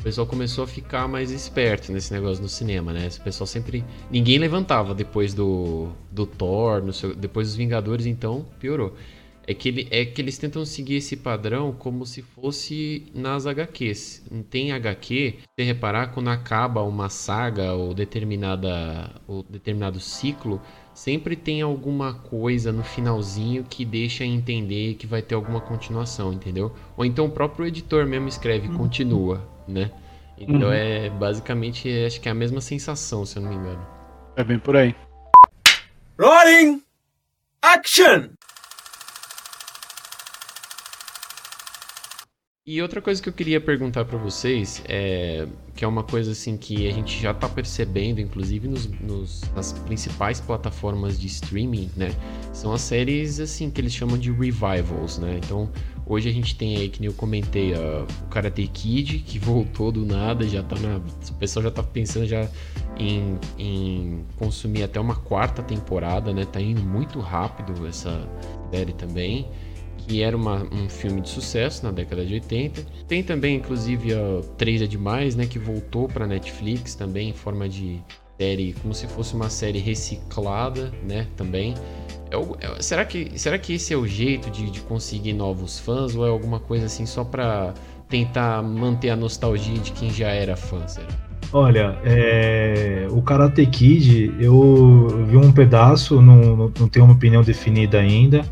o pessoal começou a ficar mais esperto nesse negócio no cinema, né? O pessoal sempre. Ninguém levantava depois do, do Thor, seu... depois dos Vingadores, então piorou. É que, ele, é que eles tentam seguir esse padrão como se fosse nas HQs. Tem HQ, se reparar, quando acaba uma saga ou determinada ou determinado ciclo, sempre tem alguma coisa no finalzinho que deixa entender que vai ter alguma continuação, entendeu? Ou então o próprio editor mesmo escreve uhum. continua, né? Então uhum. é basicamente, acho que é a mesma sensação, se eu não me engano. É bem por aí. Rolling! Action! E outra coisa que eu queria perguntar para vocês é que é uma coisa assim que a gente já está percebendo, inclusive nos, nos, nas principais plataformas de streaming, né? São as séries assim que eles chamam de revivals, né? Então hoje a gente tem aí que nem eu comentei uh, o Karate Kid que <laughs> voltou do nada, já tá na, o pessoal já tá pensando já em, em consumir até uma quarta temporada, né? Tá indo muito rápido essa série também que era uma, um filme de sucesso na década de 80. Tem também, inclusive, a 3 é Demais, né, que voltou para Netflix também em forma de série, como se fosse uma série reciclada, né, também. É, é, será, que, será que esse é o jeito de, de conseguir novos fãs ou é alguma coisa assim só para tentar manter a nostalgia de quem já era fã, será? Olha, é, o Karate Kid, eu vi um pedaço, não, não tenho uma opinião definida ainda,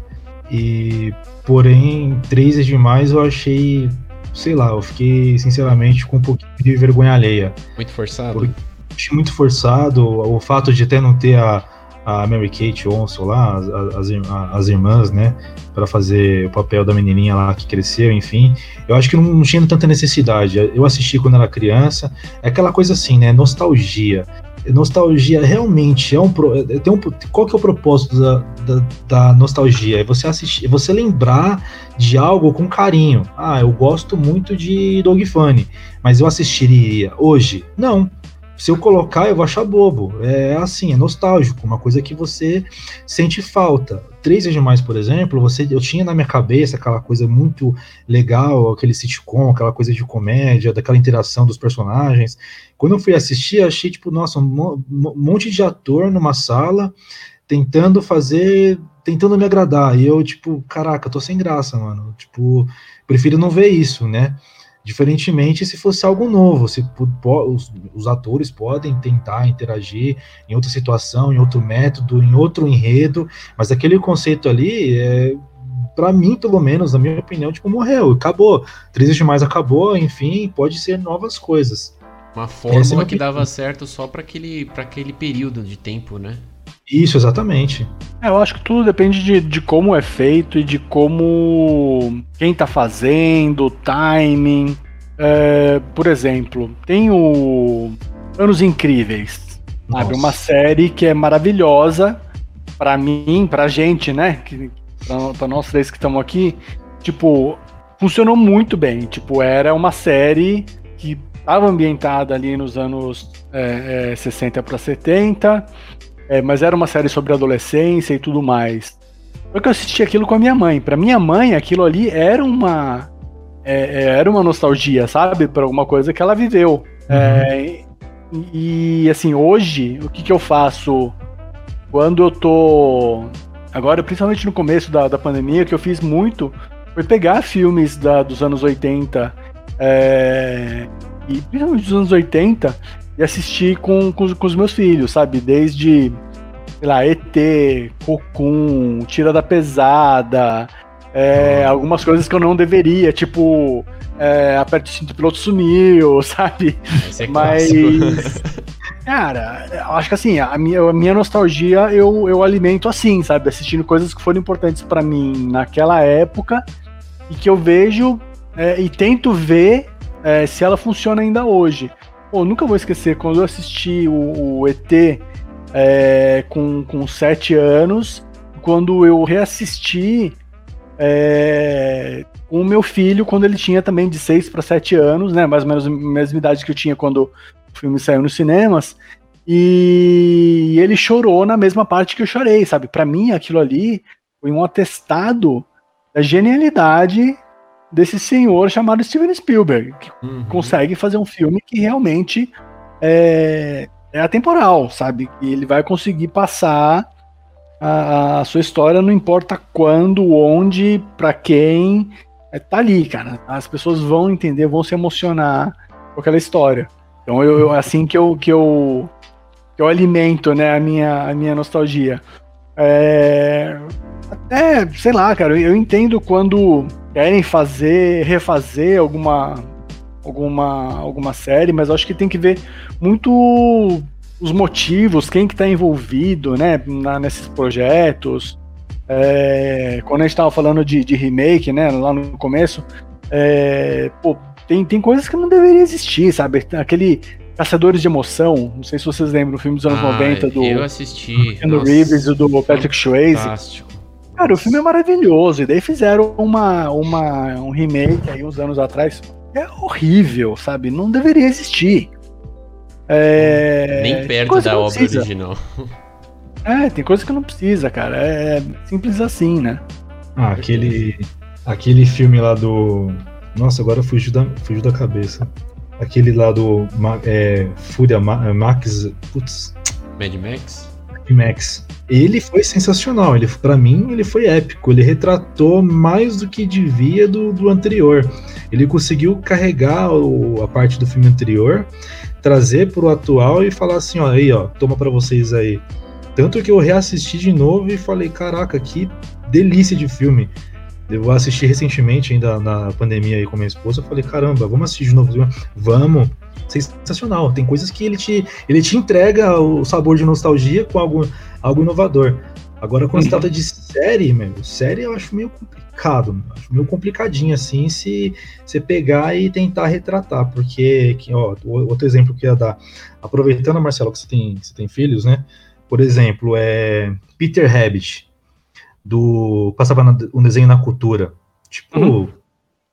e porém, três é demais eu achei, sei lá, eu fiquei sinceramente com um pouquinho de vergonha alheia. Muito forçado? Porque, achei muito forçado, o fato de até não ter a, a Mary Kate Olson lá, as, as, as irmãs, né, para fazer o papel da menininha lá que cresceu, enfim. Eu acho que não, não, tinha tanta necessidade. Eu assisti quando era criança, é aquela coisa assim, né, nostalgia. Nostalgia realmente é um, é, tem um qual que é o propósito da, da, da nostalgia? É você assistir, é você lembrar de algo com carinho. Ah, eu gosto muito de Dog Funny, mas eu assistiria hoje? Não se eu colocar, eu vou achar bobo. É assim, é nostálgico, uma coisa que você sente falta. Três vezes mais, por exemplo, você, eu tinha na minha cabeça aquela coisa muito legal, aquele sitcom, aquela coisa de comédia, daquela interação dos personagens. Quando eu fui assistir, achei, tipo, nossa, um monte de ator numa sala tentando fazer, tentando me agradar. E eu, tipo, caraca, tô sem graça, mano. Tipo, prefiro não ver isso, né? Diferentemente se fosse algo novo, se os, os, atores podem tentar interagir em outra situação, em outro método, em outro enredo, mas aquele conceito ali, é, para mim, pelo menos, na minha opinião, tipo, morreu, acabou. Três demais acabou, enfim, pode ser novas coisas. Uma fórmula é que dava certo só para aquele, aquele período de tempo, né? Isso, exatamente. É, eu acho que tudo depende de, de como é feito e de como quem tá fazendo, o timing. É, por exemplo, tem o Anos Incríveis, Nossa. sabe? Uma série que é maravilhosa para mim, pra gente, né? Que, pra, pra nós três que estamos aqui. Tipo, funcionou muito bem. Tipo, era uma série que estava ambientada ali nos anos é, é, 60 para 70 é, mas era uma série sobre adolescência e tudo mais. Só que eu assisti aquilo com a minha mãe. Para minha mãe, aquilo ali era uma é, é era uma nostalgia, sabe, para alguma coisa que ela viveu. Uhum. É, e assim, hoje, o que, que eu faço quando eu tô agora, principalmente no começo da, da pandemia, que eu fiz muito foi pegar filmes da, dos anos 80 é, e principalmente dos anos 80 e assistir com, com, com os meus filhos, sabe? Desde, sei lá, ET, Cocum, Tira da Pesada, é, algumas coisas que eu não deveria, tipo, é, aperte o cinto, o piloto sumiu, <laughs> sabe? É Mas. Cara, eu acho que assim, a minha, a minha nostalgia eu, eu alimento assim, sabe? Assistindo coisas que foram importantes para mim naquela época e que eu vejo é, e tento ver é, se ela funciona ainda hoje. Pô, nunca vou esquecer quando eu assisti o, o ET é, com, com sete anos, quando eu reassisti é, com o meu filho, quando ele tinha também de seis para sete anos, né? Mais ou menos a mesma idade que eu tinha quando o filme saiu nos cinemas. E ele chorou na mesma parte que eu chorei, sabe? Para mim, aquilo ali foi um atestado da genialidade desse senhor chamado Steven Spielberg, que uhum. consegue fazer um filme que realmente é, é atemporal, sabe? E ele vai conseguir passar a, a, sua história, não importa quando, onde, para quem, é, tá ali, cara. As pessoas vão entender, vão se emocionar com aquela história. Então eu, eu assim que eu, que eu que eu alimento, né, a minha, a minha nostalgia. É, até, sei lá, cara, eu entendo quando querem fazer, refazer alguma, alguma, alguma série, mas acho que tem que ver muito os motivos, quem que tá envolvido, né, na, nesses projetos. É, quando a gente tava falando de, de, remake, né, lá no começo, é, pô, tem, tem coisas que não deveriam existir, sabe? Aquele Caçadores de Emoção, não sei se vocês lembram, o filme dos anos ah, 90 do eu assisti, do Reeves e do Patrick Swayze. Cara, o filme é maravilhoso. E daí fizeram uma, uma, um remake aí uns anos atrás. É horrível, sabe? Não deveria existir. É... Nem perto da obra precisa. original. É, tem coisa que não precisa, cara. É simples assim, né? Ah, aquele, aquele filme lá do. Nossa, agora fugiu da, fugiu da cabeça. Aquele lá do é, Fúria Max. Putz. Mad Max? IMAX. Ele foi sensacional, ele para mim ele foi épico, ele retratou mais do que devia do, do anterior. Ele conseguiu carregar o, a parte do filme anterior, trazer pro atual e falar assim, ó, aí, ó, toma para vocês aí. Tanto que eu reassisti de novo e falei, caraca, que delícia de filme. Eu assisti recentemente, ainda na pandemia aí com minha esposa, eu falei, caramba, vamos assistir de novo. Vamos. Sensacional. Tem coisas que ele te, ele te entrega o sabor de nostalgia com algo, algo inovador. Agora, quando uhum. se trata de série, meu, série eu acho meio complicado, acho meio complicadinho assim se você pegar e tentar retratar, porque, ó, outro exemplo que ia dar, aproveitando, Marcelo, que você tem, você tem filhos, né? Por exemplo, é Peter Rabbit do passava um desenho na cultura, tipo uhum.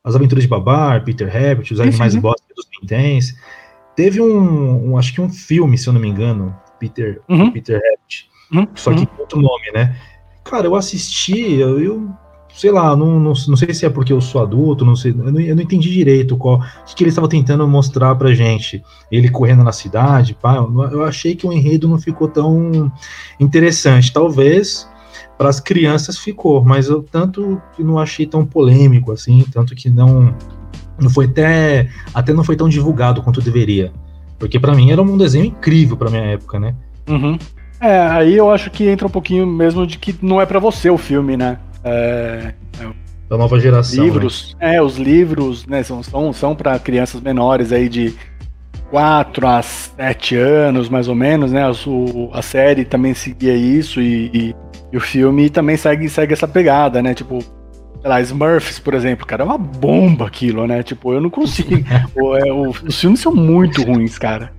As Aventuras de Babar, Peter Rabbit, Os Animais uhum. Bosta dos Pintens. Teve um, um, acho que um filme, se eu não me engano, Peter, uhum. Peter Rabbit, uhum. só que com outro nome, né? Cara, eu assisti, eu, eu sei lá, não, não, não, sei se é porque eu sou adulto, não sei, eu não, eu não entendi direito qual, o que ele estava tentando mostrar pra gente. Ele correndo na cidade, pá, eu achei que o enredo não ficou tão interessante. Talvez para as crianças ficou, mas eu tanto que não achei tão polêmico assim, tanto que não não foi até até não foi tão divulgado quanto deveria, porque para mim era um desenho incrível para minha época, né? Uhum. É, aí eu acho que entra um pouquinho mesmo de que não é para você o filme, né? É, é, da nova geração. Livros, né? é, os livros, né, são, são, são para crianças menores aí de 4 a 7 anos, mais ou menos, né? A, a série também seguia isso e, e e o filme também segue, segue essa pegada, né? Tipo, sei lá, Smurfs, por exemplo, cara, é uma bomba aquilo, né? Tipo, eu não consigo. <laughs> o, é, o, os filmes são muito ruins, cara.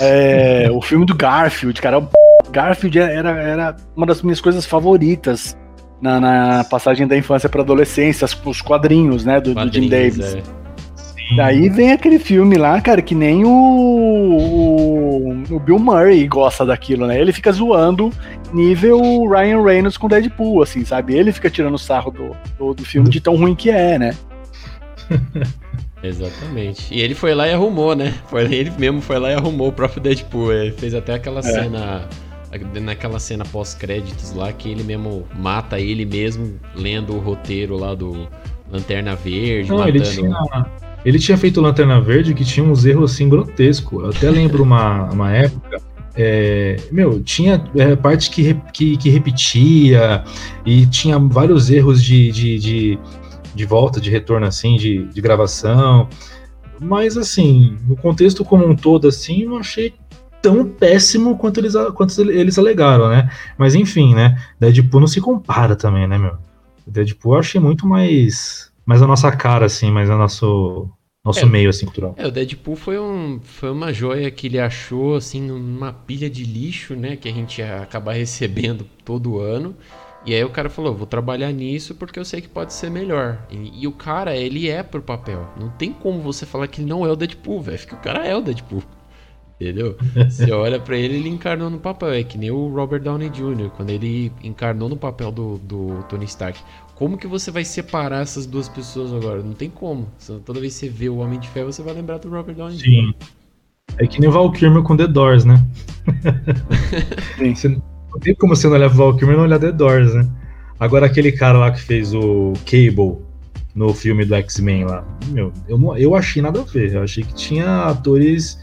É, o filme do Garfield, cara, o Garfield era, era uma das minhas coisas favoritas na, na passagem da infância para adolescência, os quadrinhos, né, do, do Jim Davis. É. Daí vem aquele filme lá, cara, que nem o, o, o, Bill Murray gosta daquilo, né? Ele fica zoando nível Ryan Reynolds com Deadpool, assim, sabe? Ele fica tirando sarro do, do, do filme de tão ruim que é, né? <laughs> Exatamente. E ele foi lá e arrumou, né? Foi, ele mesmo foi lá e arrumou o próprio Deadpool. Ele fez até aquela é. cena. Naquela cena pós-créditos lá, que ele mesmo mata ele mesmo lendo o roteiro lá do Lanterna Verde. Não, matando... ele tinha ele tinha feito Lanterna Verde que tinha uns erros assim grotescos. Eu até lembro uma, uma época. É, meu, tinha é, parte que, que, que, repetia e tinha vários erros de, de, de, de volta, de retorno assim, de, de gravação. Mas assim, no contexto como um todo, assim, eu achei tão péssimo quanto eles, quanto eles alegaram, né? Mas enfim, né? Deadpool não se compara também, né, meu? Deadpool eu achei muito mais mais a nossa cara, assim, mais a nosso, nosso é, meio, assim, cultural. É, o Deadpool foi, um, foi uma joia que ele achou, assim, numa pilha de lixo, né, que a gente ia acabar recebendo todo ano. E aí o cara falou, vou trabalhar nisso porque eu sei que pode ser melhor. E, e, o cara, ele é pro papel. Não tem como você falar que ele não é o Deadpool, velho. Porque o cara é o Deadpool. Entendeu? <laughs> Você olha para ele, ele encarnou no papel. É que nem o Robert Downey Jr., quando ele encarnou no papel do, do Tony Stark. Como que você vai separar essas duas pessoas agora? Não tem como. Toda vez que você vê o Homem de Ferro, você vai lembrar do Robert Downey Sim. É que nem o Val Kilmer com The Doors, né? <laughs> Sim. Não tem como você não olhar o Val Kilmer e não olhar The Doors, né? Agora aquele cara lá que fez o Cable no filme do X-Men lá, meu, eu, não, eu achei nada a ver. Eu achei que tinha atores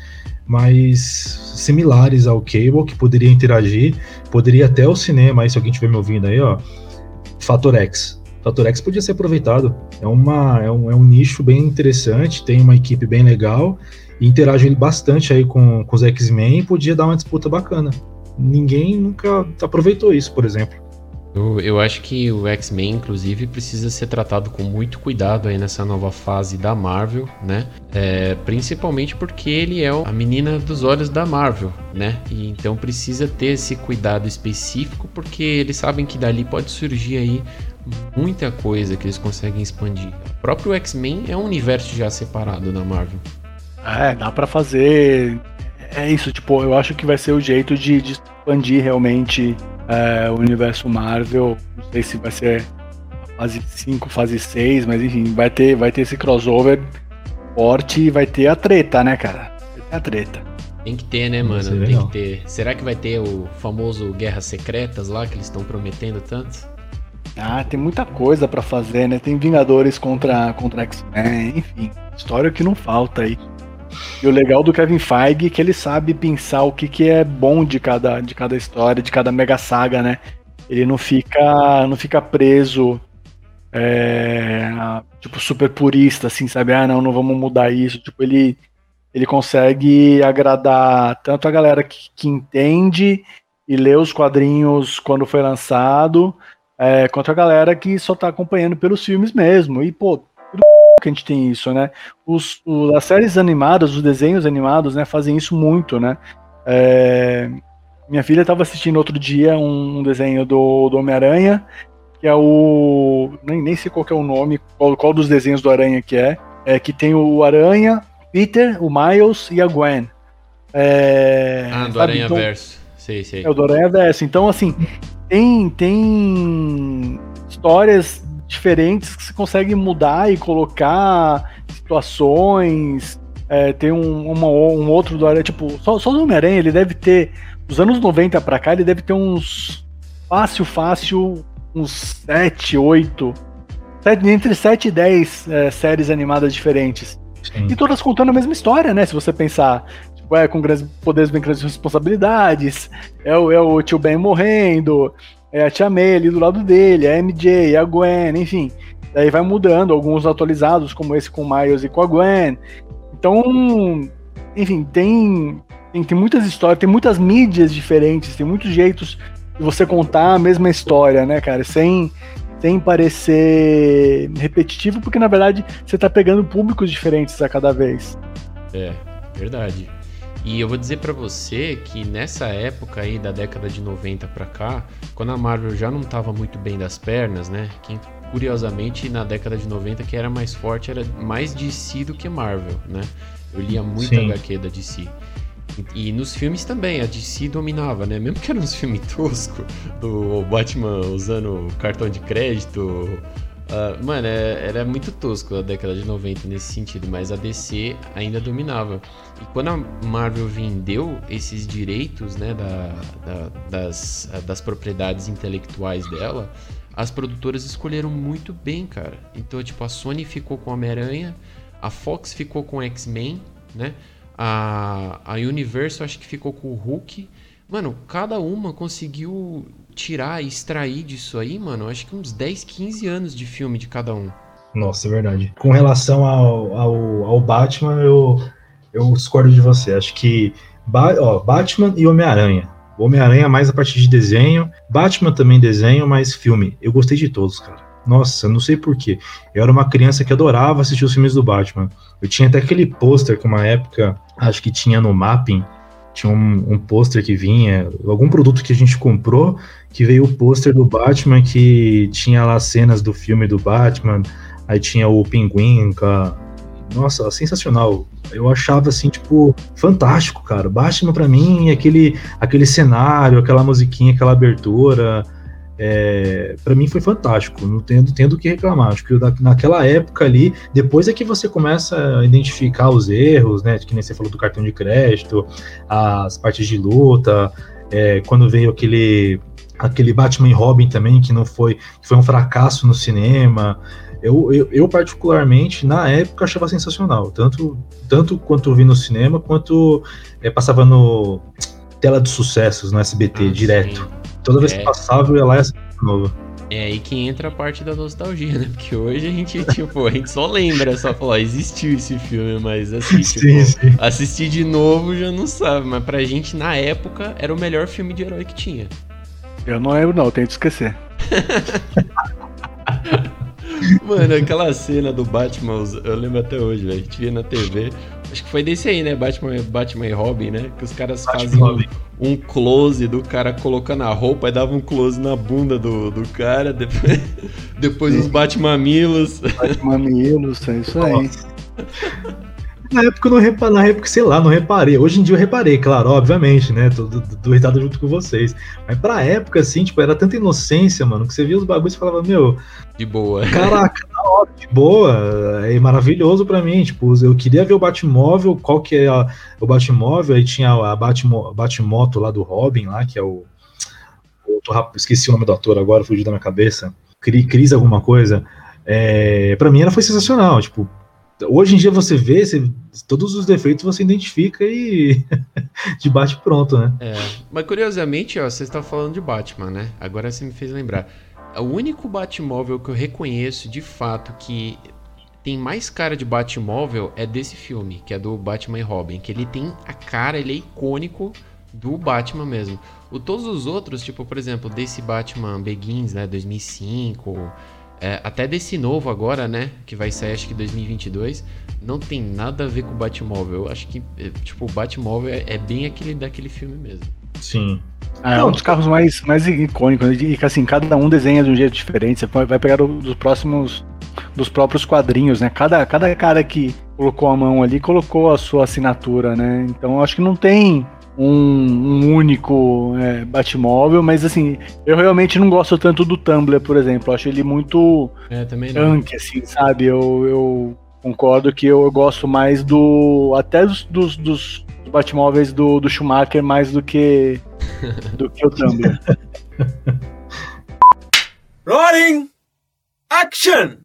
mais similares ao Cable que poderia interagir, poderia até o cinema, aí se alguém estiver me ouvindo aí, ó, Fator X. Fator X podia ser aproveitado. É, uma, é, um, é um nicho bem interessante, tem uma equipe bem legal, e interage bastante aí com, com os X-Men e podia dar uma disputa bacana. Ninguém nunca aproveitou isso, por exemplo. Eu, eu acho que o X-Men, inclusive, precisa ser tratado com muito cuidado aí nessa nova fase da Marvel, né? É, principalmente porque ele é a menina dos olhos da Marvel, né? E então precisa ter esse cuidado específico porque eles sabem que dali pode surgir aí muita coisa que eles conseguem expandir. O próprio X-Men é um universo já separado da Marvel. É, dá para fazer. É isso, tipo, eu acho que vai ser o jeito de, de expandir realmente é, o universo Marvel. Não sei se vai ser fase 5, fase 6, mas enfim, vai ter, vai ter esse crossover forte e vai ter a treta, né, cara? Vai ter a treta. Tem que ter, né, mano? Tem que ter. Será que vai ter o famoso Guerras Secretas lá que eles estão prometendo tanto? Ah, tem muita coisa pra fazer, né? Tem Vingadores contra, contra X-Men, enfim. História que não falta aí. E o legal do Kevin Feige é que ele sabe pensar o que, que é bom de cada, de cada história, de cada mega saga, né? Ele não fica, não fica preso, é, tipo, super purista, assim, sabe? Ah, não, não vamos mudar isso. Tipo, ele, ele consegue agradar tanto a galera que, que entende e lê os quadrinhos quando foi lançado, é, quanto a galera que só tá acompanhando pelos filmes mesmo. E, pô, tudo <laughs> que a gente tem isso, né? Os, o- as séries animadas, os desenhos animados, né, fazem isso muito, né? É, minha filha estava assistindo outro dia um, um desenho do, do Homem-Aranha, que é o. Nem, nem sei qual é o nome, qual, qual dos desenhos do Aranha que é. É que tem o Aranha, Peter, o Miles e a Gwen. É, Ah, do sabe? Aranha Então- Verso. Sei, sei. é o do Aranha Verso. Então, assim, tem, tem histórias diferentes que você consegue mudar e colocar situações. É, tem um, uma- um outro do Aranha, tipo, só, só do Homem-Aranha, ele deve ter, dos anos 90 pra cá, ele deve ter uns fácil, fácil, uns 7, 8, sete- entre 7 e 10 é, séries animadas diferentes. Sim. E todas contando a mesma história, né? Se você pensar, é com grandes poderes vem grandes responsabilidades, é o, é o tio Ben morrendo, é a tia May ali do lado dele, a MJ, a Gwen, enfim. Daí vai mudando, alguns atualizados, como esse com o Miles e com a Gwen. Então, enfim, tem, tem, tem muitas histórias, tem muitas mídias diferentes, tem muitos jeitos de você contar a mesma história, né, cara? Sem, sem parecer repetitivo, porque na verdade você tá pegando públicos diferentes a cada vez. É, verdade. E eu vou dizer pra você que nessa época aí da década de 90 pra cá, quando a Marvel já não tava muito bem das pernas, né? Quem curiosamente na década de 90 que era mais forte era mais DC do que Marvel, né? Eu lia muito Sim. HQ da DC. E, nos filmes também, a DC dominava, né? Mesmo que era uns filmes <laughs> toscos, do Batman usando cartão de crédito. ah, mano, é- era muito tosco a década de 90 nesse sentido, mas a DC ainda dominava. E quando a Marvel vendeu esses direitos, né, da, da- das, das propriedades intelectuais dela, as produtoras escolheram muito bem, cara. Então, tipo, a Sony ficou com Homem-Aranha, a Fox ficou com X-Men, né? A, a Universal acho que ficou com o Hulk. Mano, cada uma conseguiu tirar e extrair disso aí, mano, acho que uns 10, 15 anos de filme de cada um. Nossa, é verdade. Com relação ao, ao, ao Batman, eu, eu discordo de você. Acho que ó, Batman e Homem-Aranha. Homem-Aranha mais a partir de desenho. Batman também desenho, mas filme. Eu gostei de todos, cara. Nossa, não sei porquê. Eu era uma criança que adorava assistir os filmes do Batman. Eu tinha até aquele pôster que uma época, acho que tinha no Mapping, tinha um, um pôster que vinha, algum produto que a gente comprou, que veio o pôster do Batman que tinha lá cenas do filme do Batman, aí tinha o Pinguim, com a- nossa, sensacional. Eu achava assim, tipo, fantástico, cara. Batman pra mim, aquele, aquele cenário, aquela musiquinha, aquela abertura, é, para mim foi fantástico. Não tendo, tendo que reclamar. Acho que naquela época ali, depois é que você começa a identificar os erros, né? Que nem você falou do cartão de crédito, as partes de luta, é, quando veio aquele aquele Batman e Robin também que não foi que foi um fracasso no cinema eu, eu, eu, particularmente na época achava sensacional tanto tanto quanto eu vi no cinema quanto é, passava no tela de sucessos no SBT Ah, direto sim. toda vez É. que passava eu ia lá e assistia de novo É aí que entra a parte da nostalgia, né? Porque hoje a gente, <laughs> tipo, a gente só lembra, só falar, existiu esse filme, mas assim, tipo, sim, sim. assistir de novo já não sabe. Mas pra gente, na época, era o melhor filme de herói que tinha. Eu não lembro, não, eu tento esquecer. <laughs> Mano, aquela cena do Batman, eu lembro até hoje, velho. A gente via na TV. Acho que foi desse aí, né? Batman, Batman e Robin, né? Que os caras Batman faziam Robin. um close do cara colocando a roupa e dava um close na bunda do, do cara. Depois, <laughs> depois os Batmamilos. Mamilos, é isso aí. Na época eu não reparei, na época, sei lá, não reparei. Hoje em dia eu reparei, claro, obviamente, né? Tô, tô, tô irritado junto com vocês. Mas pra época, assim, tipo, era tanta inocência, mano, que você via os bagulhos e falava, meu, De boa. <laughs> caraca, da Não, de boa, é maravilhoso pra mim. Tipo, eu queria ver o Batmóvel, qual que é a- o Batmóvel, aí tinha a Batmo, Batmoto lá do Robin, lá, que é o. outro esqueci o nome do ator agora, fugiu da minha cabeça. Cri- Cris alguma coisa. É, pra mim ela foi sensacional. Tipo, hoje em dia você vê, você- todos os defeitos você identifica e <laughs> de bate pronto, né? É, mas curiosamente, ó, você está falando de Batman, né? Agora você me fez lembrar. O único Batmóvel que eu reconheço de fato que tem mais cara de Batmóvel é desse filme, que é do Batman e Robin, que ele tem a cara, ele é icônico do Batman mesmo. O todos os outros, tipo, por exemplo, desse Batman Begins, né, 2005, é, até desse novo agora, né, que vai sair acho que 2022, não tem nada a ver com o Batmóvel. Eu acho que, é, tipo, o Batmóvel é, é bem aquele daquele filme mesmo. Sim. É um dos carros mais, mais icônicos. E que assim, cada um desenha de um jeito diferente. Você vai pegar do- dos próximos. Dos próprios quadrinhos, né? Cada, cada cara que colocou a mão ali colocou a sua assinatura, né? Então eu acho que não tem um, um único é, Batmóvel, mas assim, eu realmente não gosto tanto do Tumblr, por exemplo. Eu acho ele muito É, punk, assim, sabe? Eu, eu concordo que eu gosto mais do. Até dos, dos, dos Batmóveis do, do Schumacher mais do que. <laughs> do que o Tumblr. Rolling. Action.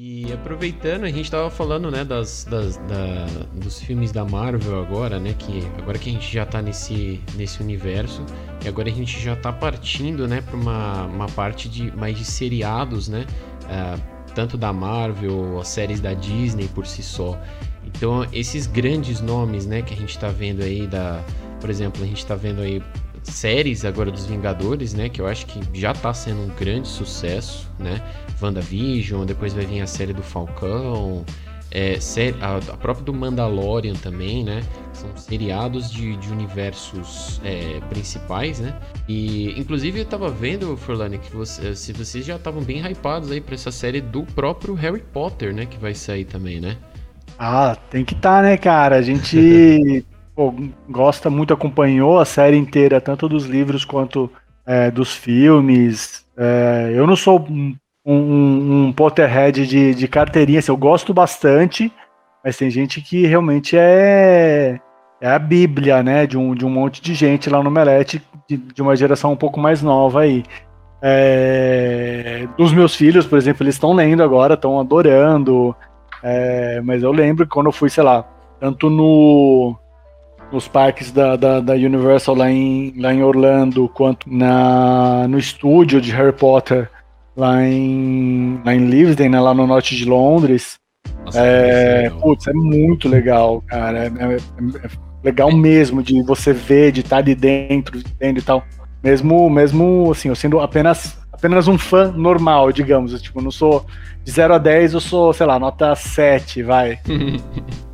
E aproveitando, a gente tava falando, né, das, das- da- dos filmes da Marvel agora, né, que agora que a gente já tá nesse, nesse universo, e agora a gente já tá partindo, né, pra uma, uma parte de mais de seriados, né, ah, tanto da Marvel, as séries da Disney por si só. Então, esses grandes nomes, né, que a gente tá vendo aí da, por exemplo, a gente tá vendo aí séries agora dos Vingadores, né, que eu acho que já tá sendo um grande sucesso, né? WandaVision, depois vai vir a série do Falcão, é, sé- a, a própria do Mandalorian também, né? São seriados de, de universos é, principais, né? E inclusive eu tava vendo, Forlane, que você, se vocês já estavam bem hypados aí pra essa série do próprio Harry Potter, né? Que vai sair também, né? Ah, tem que estar, né, cara? A gente <laughs> pô, gosta muito, acompanhou a série inteira, tanto dos livros quanto é, dos filmes. É, eu não sou um, um- um Potterhead de, de carteirinha, assim, eu gosto bastante, mas tem gente que realmente é, é a bíblia, né, de um, de um monte de gente lá no Melete, de, de uma geração um pouco mais nova aí. É, dos meus filhos, por exemplo, eles estão lendo agora, estão adorando. É, mas eu lembro que quando eu fui, sei lá, tanto no nos parques da, da, da Universal lá em, lá em Orlando, quanto na, no estúdio de Harry Potter lá em, lá em Livesden, né, lá no norte de Londres. Nossa, É, legal. putz, é muito legal, cara. É, é- é legal mesmo de você ver, de estar ali dentro, dentro e tal. Mesmo, mesmo assim, eu sendo apenas, apenas um fã normal, digamos. Tipo, eu não sou de 0 a 10, eu sou, sei lá, nota 7, vai. <laughs>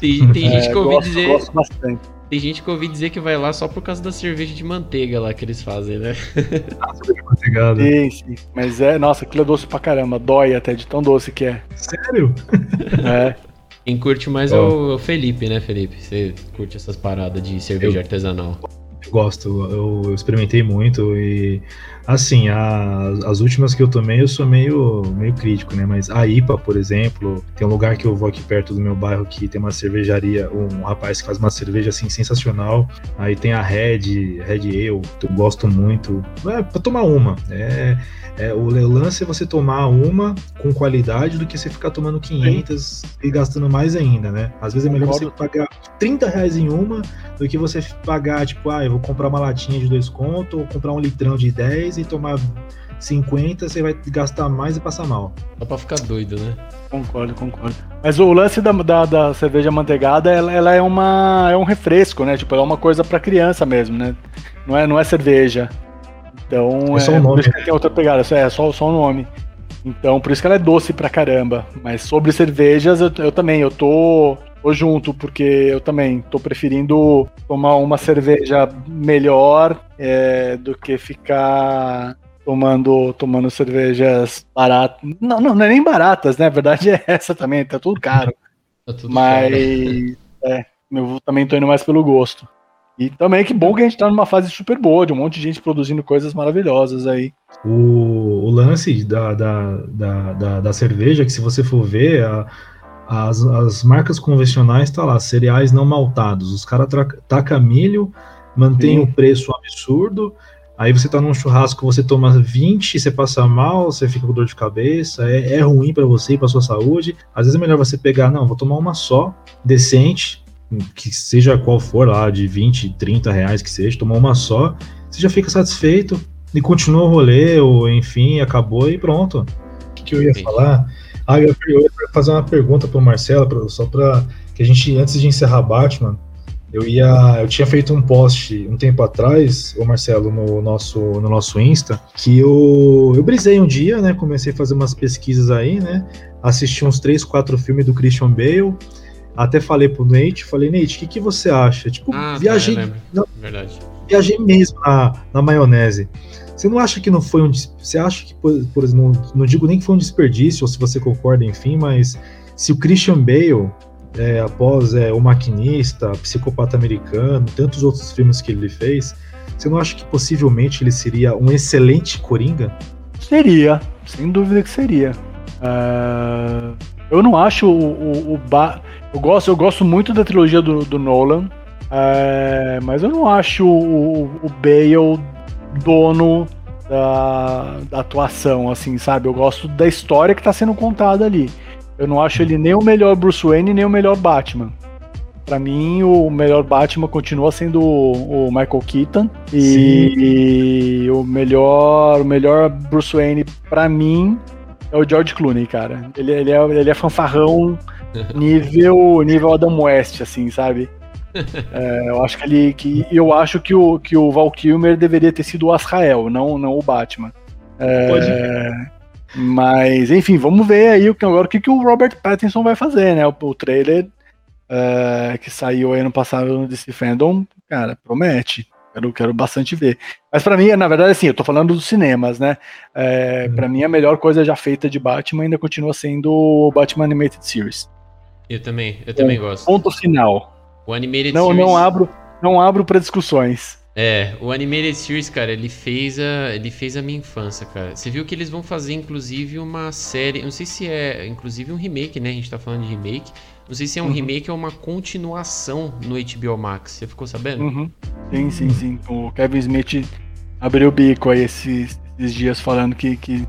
tem, tem gente É, que eu ouvi gosto, dizer. gosto bastante. Tem gente que eu ouvi dizer que vai lá só por causa da cerveja de manteiga lá que eles fazem, né? <laughs> Obrigado. Sim, sim. Mas é, nossa, aquilo é doce pra caramba. Dói até de tão doce que é. Sério? É. <laughs> Quem curte mais é o, Felipe, né, Felipe? Você curte essas paradas de cerveja Eu- artesanal. Gosto, eu, eu experimentei muito e assim, a- as últimas que eu tomei eu sou meio, meio crítico, né? Mas a IPA, por exemplo, tem um lugar que eu vou aqui perto do meu bairro que tem uma cervejaria, um rapaz que faz uma cerveja assim sensacional. Aí tem a Red, Red Ale, que eu gosto muito. É pra tomar uma. É, é, o lance é você tomar uma com qualidade do que você ficar tomando 500 e gastando mais ainda, né? Às vezes é melhor você pagar 30 reais em uma do que você pagar, tipo, ah, eu vou comprar uma latinha de dois conto ou comprar um litrão de 10 e tomar 50, você vai gastar mais e passar mal. Só pra ficar doido, né? Concordo, concordo. Mas o lance da, da, da cerveja manteigada, ela, ela é, uma, é um refresco, né? Tipo, ela é uma coisa pra criança mesmo, né? Não é, não é cerveja. Então, É só o por nome, isso que tem outra pegada, é só, só o nome. Então, por isso que ela é doce pra caramba. Mas sobre cervejas, eu, eu também, eu tô, tô junto, porque eu também tô preferindo tomar uma cerveja melhor é, do que ficar tomando, tomando cervejas baratas. Não, não, não é nem baratas, né? A verdade é essa também, tá tudo caro. <laughs> Tá tudo Mas caro. é, eu também tô indo mais pelo gosto. E também que bom que a gente tá numa fase super boa, de um monte de gente produzindo coisas maravilhosas aí. O, o lance da, da, da, da, da cerveja, que se você for ver, a, as, as marcas convencionais tá lá, cereais não maltados. Os caras tacam milho, mantém o preço absurdo, aí você tá num churrasco, você toma 20, você passa mal, você fica com dor de cabeça, é, é ruim para você e pra sua saúde. Às vezes é melhor você pegar, não, vou tomar uma só, decente, que seja qual for lá, de 20, 30 reais que seja, tomar uma só, você já fica satisfeito e continua o rolê, ou enfim, acabou e pronto. O que, que eu ia falar? Ah, eu ia fazer uma pergunta pro Marcelo, só para que a gente, antes de encerrar Batman, eu ia, eu tinha feito um post um tempo atrás, o Marcelo, no nosso, no nosso Insta, que eu, eu brisei um dia, né? Comecei a fazer umas pesquisas aí, né? Assisti uns três, quatro filmes do Christian Bale. Até falei pro Nate, falei, Nate, o que, que você acha? Tipo, ah, viajei. Tá, não, Verdade. Viajei mesmo na, na maionese. Você não acha que não foi um. Você acha que, por, exemplo, não, não digo nem que foi um desperdício, ou se você concorda, enfim, mas se o Christian Bale, é, após é, O Maquinista, Psicopata Americano, tantos outros filmes que ele fez, você não acha que possivelmente ele seria um excelente Coringa? Seria, sem dúvida que seria. Uh, eu não acho o, o, o ba... eu gosto eu gosto muito da trilogia do, do Nolan é, mas eu não acho o, o Bale dono da, da, atuação assim sabe? Eu gosto da história que está sendo contada ali. Eu não acho ele nem o melhor Bruce Wayne nem o melhor Batman. Para mim o melhor Batman continua sendo o, o Michael Keaton. E, e, o melhor o melhor Bruce Wayne para mim é o George Clooney, cara. Ele, ele, é, ele é fanfarrão <laughs> nível, nível Adam West, assim, sabe? É, eu acho que ele. Que, eu acho que o, que o Val Kilmer deveria ter sido o Azrael, não, não o Batman. É, Pode. Mas, enfim, vamos ver aí agora o que, que o Robert Pattinson vai fazer, né? O, o trailer é, que saiu aí no passado no DC Fandom, cara, promete. Quero, quero bastante ver. Mas para mim, na verdade, assim, eu tô falando dos cinemas, né? É, uhum. Para mim, a melhor coisa já feita de Batman ainda continua sendo o Batman Animated Series. Eu também, eu também é, gosto. Ponto final. O Animated não, Series. Não abro, não abro para discussões. É, o Animated Series, cara, ele fez a, ele fez a minha infância, cara. Você viu que eles vão fazer, inclusive, uma série. Não sei se é, inclusive, um remake, né? A gente tá falando de remake. Não sei se é um uhum. remake ou uma continuação no HBO Max. Você ficou sabendo? Uhum. Sim, sim, sim. O Kevin Smith abriu o bico aí esses, esses dias falando que, que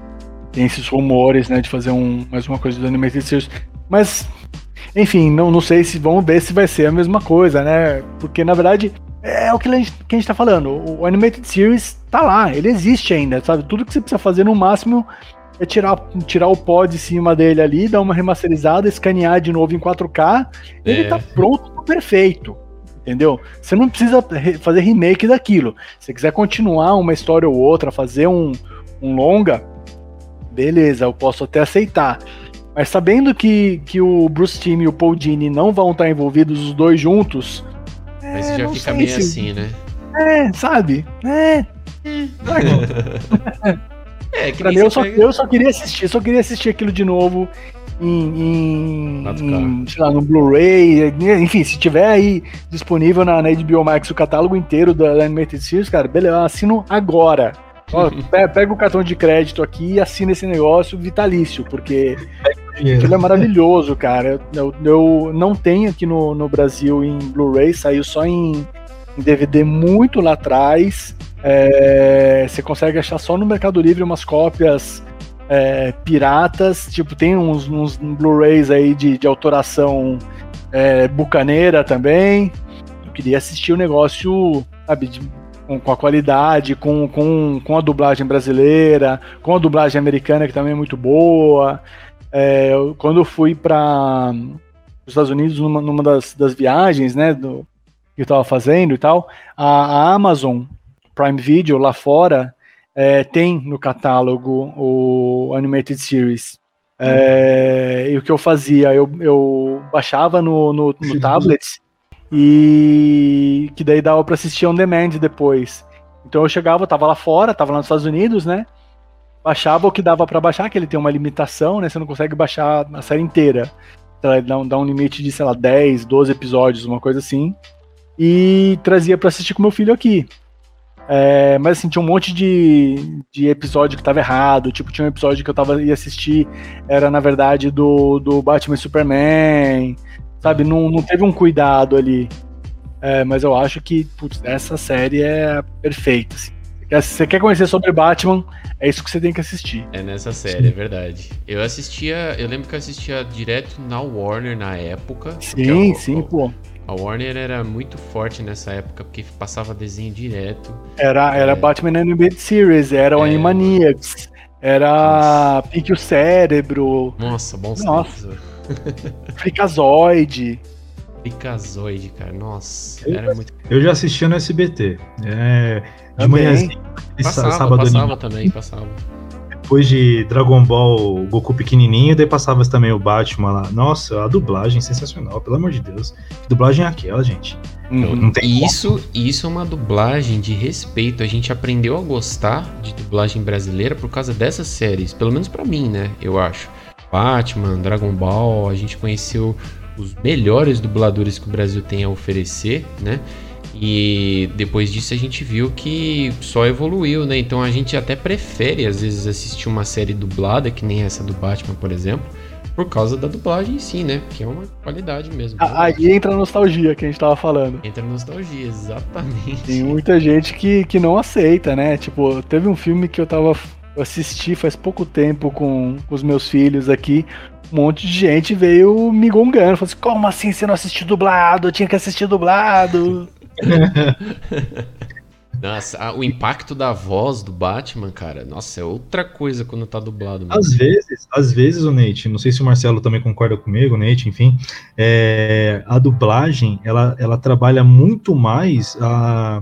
tem esses rumores, né, de fazer um, mais uma coisa do Animated Series. Mas, enfim, não, não sei se vamos ver se vai ser a mesma coisa, né? Porque na verdade é o que a gente, que a gente tá falando. O Animated Series tá lá, ele existe ainda, sabe? Tudo que você precisa fazer no máximo é tirar, tirar o pó de cima dele ali, dar uma remasterizada, escanear de novo em 4K, é. ele tá pronto, perfeito. Entendeu? Você não precisa fazer remake daquilo. Se você quiser continuar uma história ou outra, fazer um, um longa, beleza, eu posso até aceitar. Mas sabendo que, que o Bruce Timm e o Paul Dini não vão estar envolvidos os dois juntos. Mas é, já fica meio se... assim, né? É, sabe? É. é. <laughs> É, que pra mim, eu só, pega... eu só queria assistir, só queria assistir aquilo de novo em, em, em sei lá, no Blu-ray, enfim, se tiver aí disponível na, na HBO Max o catálogo inteiro da, da Animated Series, cara, beleza, eu assino agora. Ó, <laughs> pega o cartão de crédito aqui e assina esse negócio vitalício, porque aquilo é maravilhoso, cara. Eu, eu não tenho aqui no, no Brasil em Blu-ray, saiu só em, em DVD muito lá atrás. É, você consegue achar só no Mercado Livre umas cópias é, piratas, tipo, tem uns, uns Blu-rays aí de, de autoração é, bucaneira também. Eu queria assistir o negócio, sabe, de, com, com, a qualidade, com, com, com a dublagem brasileira, com a dublagem americana, que também é muito boa. É, quando eu fui para os Estados Unidos, numa, numa das, das viagens, né, do, que eu estava fazendo e tal, a, a Amazon Prime Video lá fora é, tem no catálogo o Animated Series. É, e o que eu fazia? Eu, eu baixava no, no, no tablet e que daí dava para assistir on demand depois. Então eu chegava, tava lá fora, tava lá nos Estados Unidos, né? Baixava o que dava para baixar, que ele tem uma limitação, né? Você não consegue baixar a série inteira. Então, dá um, dá um limite de, sei lá, 10, 12 episódios, uma coisa assim. e trazia para assistir com meu filho aqui. É, mas assim, tinha um monte de, de episódio que tava errado. Tipo, tinha um episódio que eu tava ia assistir, era na verdade do, do Batman e Superman. Sabe, não, não teve um cuidado ali. É, mas eu acho que putz, essa série é perfeita. Assim. Se você quer conhecer sobre Batman, é isso que você tem que assistir. É nessa série, é verdade. Eu assistia, eu lembro que eu assistia direto na Warner na época. Sim, sim, pô. A Warner era muito forte nessa época, porque passava desenho direto. Era, era é... Batman Animated Series, era o é... Animaniacs, era Pique o Cérebro. Nossa, bons Nossa. <laughs> Fricazoide. Fricazoide, cara, nossa, eu, era muito... Eu já assistia no SBT, é, de manhãzinha, passava, sábado passava também, passava depois de Dragon Ball Goku pequenininho, daí passava também o Batman lá. Nossa, a dublagem sensacional, pelo amor de Deus. Que dublagem é aquela, gente? Uhum. Não tem isso, isso é uma dublagem de respeito. A gente aprendeu a gostar de dublagem brasileira por causa dessas séries, pelo menos para mim, né? Eu acho. Batman, Dragon Ball, a gente conheceu os melhores dubladores que o Brasil tem a oferecer, né? E depois disso a gente viu que só evoluiu, né? Então a gente até prefere às vezes assistir uma série dublada, que nem essa do Batman, por exemplo, por causa da dublagem em si, né? Que é uma qualidade mesmo. Aí entra a nostalgia que a gente tava falando. Entra a nostalgia, exatamente. Tem muita gente que, que não aceita, né? Tipo, teve um filme que eu tava. Eu assisti faz pouco tempo com, com os meus filhos aqui. Um monte de gente veio me gongando. Falou assim: como assim você não assistiu dublado? Eu tinha que assistir dublado. <laughs> <laughs> Nossa, o impacto da voz do Batman, cara, nossa, é outra coisa quando tá dublado. Mesmo. Às vezes, às vezes, o Nate, não sei se o Marcelo também concorda comigo, Nate, enfim, é, a dublagem, ela, ela trabalha muito mais a,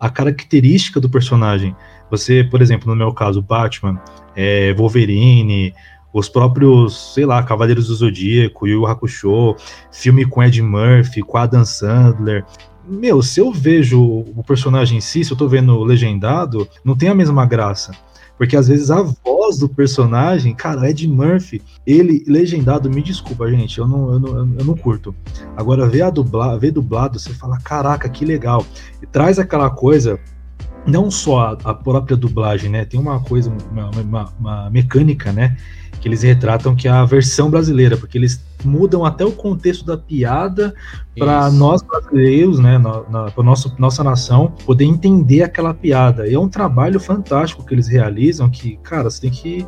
a característica do personagem. Você, por exemplo, no meu caso, Batman, é, Wolverine, os próprios, sei lá, Cavaleiros do Zodíaco, Yu Hakusho, filme com Ed Murphy, com Adam Sandler, meu, se eu vejo o personagem em si, se eu tô vendo legendado, não tem a mesma graça. Porque às vezes a voz do personagem, cara, Ed Murphy, ele legendado, me desculpa, gente, eu não, eu não, eu não curto. Agora, ver, a dubla, ver dublado, você fala, caraca, que legal. E traz aquela coisa, não só a, a própria dublagem, né? Tem uma coisa, uma, uma, uma mecânica, né? Que eles retratam que é a versão brasileira, porque eles mudam até o contexto da piada para nós brasileiros, né, para nossa nossa nação poder entender aquela piada. E é um trabalho fantástico que eles realizam, que cara, você tem que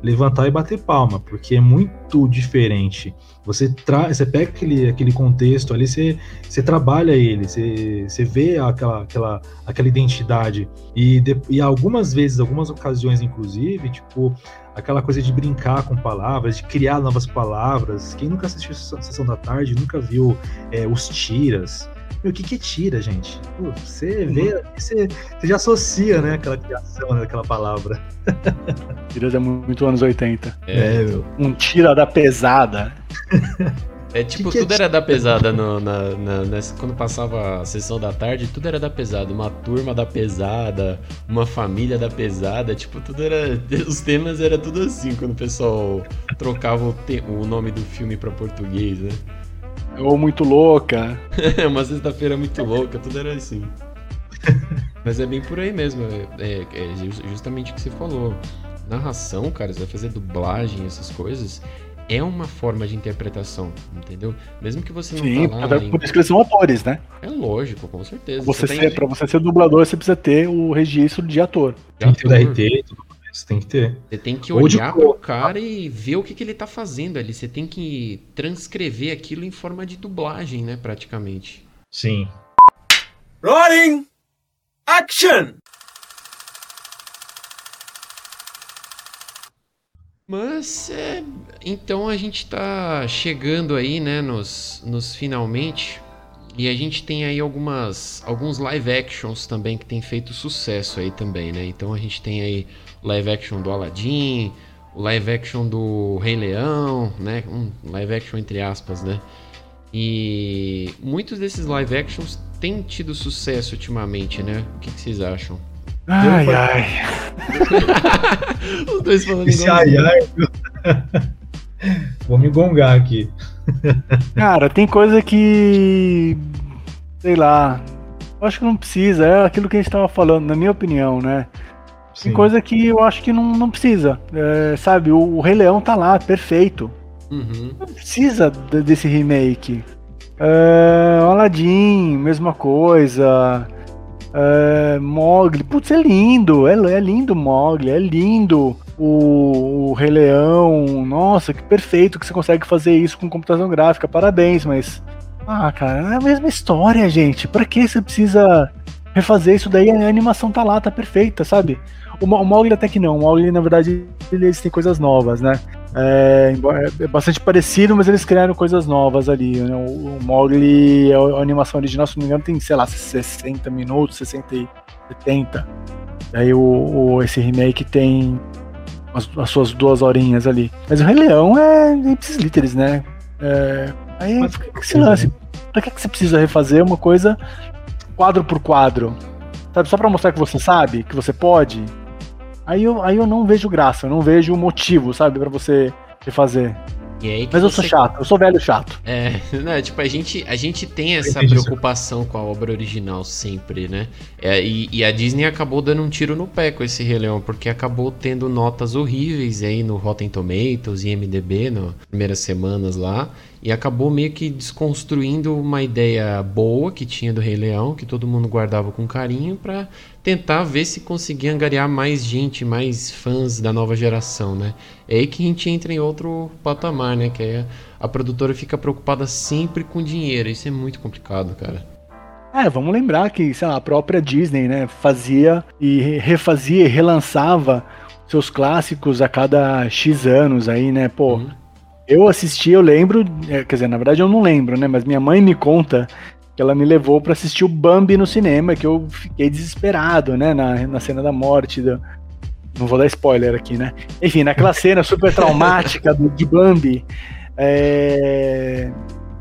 levantar e bater palma, porque é muito diferente. Você traz, você pega aquele, aquele contexto ali, você, você trabalha ele, você, você vê aquela, aquela, aquela identidade. E, de, e algumas vezes, algumas ocasiões, inclusive, tipo, aquela coisa de brincar com palavras, de criar novas palavras. Quem nunca assistiu a Sessão da Tarde nunca viu é, os tiras. Meu, o que, que é tira, gente? Pô, você uhum. vê, você, você, já associa, né, aquela criação né, daquela palavra. Tiras é muito anos 80. É, é meu. Um tira da pesada. <laughs> É tipo, que que tudo é era da pesada no, na, na, nessa, quando passava a sessão da tarde, tudo era da pesada. Uma turma da pesada, uma família da pesada, tipo, tudo era. <laughs> Os temas era tudo assim, quando o pessoal trocava o, te, o nome do filme para português, né? Ou muito louca. <laughs> uma sexta-feira muito louca, tudo era assim. <laughs> Mas é bem por aí mesmo. É, é, é justamente o que você falou. Narração, cara, você vai fazer dublagem, essas coisas é uma forma de interpretação, entendeu? Mesmo que você não Sim, tá lá por isso que eles são atores, né? É lógico, com certeza. Você, você ser, Pra você ser dublador, você precisa ter o registro de ator. Tem que ter RT tudo mais, tem que ter. Você tem que olhar pro cara e ver o que, que ele tá fazendo ali. Você tem que transcrever aquilo em forma de dublagem, né, praticamente. Sim. Rolling! Action! Mas é, então a gente tá chegando aí, né, nos, nos finalmente. E a gente tem aí algumas alguns live actions também que tem feito sucesso aí também, né? Então a gente tem aí live action do Aladdin, o live action do Rei Leão, né? Um live action entre aspas, né? E muitos desses live actions têm tido sucesso ultimamente, né? O que, que vocês acham? Ai, ai. <laughs> Os dois falando Esse ai, ai. <laughs> Vou me gongar aqui. Cara, tem coisa que. sei lá. Eu acho que não precisa, é aquilo que a gente tava falando, na minha opinião, né? Tem Sim. coisa que eu acho que não, não precisa. É, sabe, o, o Rei Leão tá lá, perfeito. Uhum. Não precisa de- desse remake. É, Aladdin, mesma coisa. É, Mogli, putz, é lindo, é, é lindo Mogli, é lindo o, o Rei Leão. Nossa, que perfeito que você consegue fazer isso com computação gráfica, parabéns, mas. Ah, cara, é a mesma história, gente. Pra que você precisa refazer isso daí? A animação tá lá, tá perfeita, sabe? O, o Mogli até que não, o Mogli, na verdade, eles têm coisas novas, né? É, embora- é bastante parecido, mas eles criaram coisas novas ali. Né? O, o Mogli, a, a animação original, se não me engano, tem, sei lá, 60 minutos, 60 e 70. E aí o, o- esse remake tem as, as suas duas horinhas ali. Mas o Rei Leão é ipsis literis, né? É, aí Mas fica esse lance. Pra que, que você precisa refazer uma coisa quadro por quadro? Sabe, só pra mostrar que você sabe, que você pode? Aí eu, aí eu não vejo graça, eu não vejo motivo, sabe, pra você. E que Mas eu sou chato, eu sou velho chato. É, <laughs> né, tipo, a gente, a gente tem essa preocupação com a obra original sempre, né? É, e, e a Disney acabou dando um tiro no pé com esse Rei Leão, porque acabou tendo notas horríveis aí no Rotten Tomatoes e MDB nas primeiras semanas lá, e acabou meio que desconstruindo uma ideia boa que tinha do Rei Leão, que todo mundo guardava com carinho, pra tentar ver se conseguia angariar mais gente, mais fãs da nova geração, né? É aí que a gente entra em outro patamar, né? Que é a produtora fica preocupada sempre com dinheiro. Isso é muito complicado, cara. É, vamos lembrar que, sei lá, a própria Disney, né, fazia e re- refazia e relançava seus clássicos a cada X anos aí, né, pô. Uhum. Eu assisti, eu lembro, é, quer dizer, na verdade eu não lembro, né, mas minha mãe me conta que ela me levou pra assistir o Bambi no cinema, que eu fiquei desesperado, né, na, na cena da morte do, não vou dar spoiler aqui, né? Enfim, naquela cena super traumática do, de Bambi. é,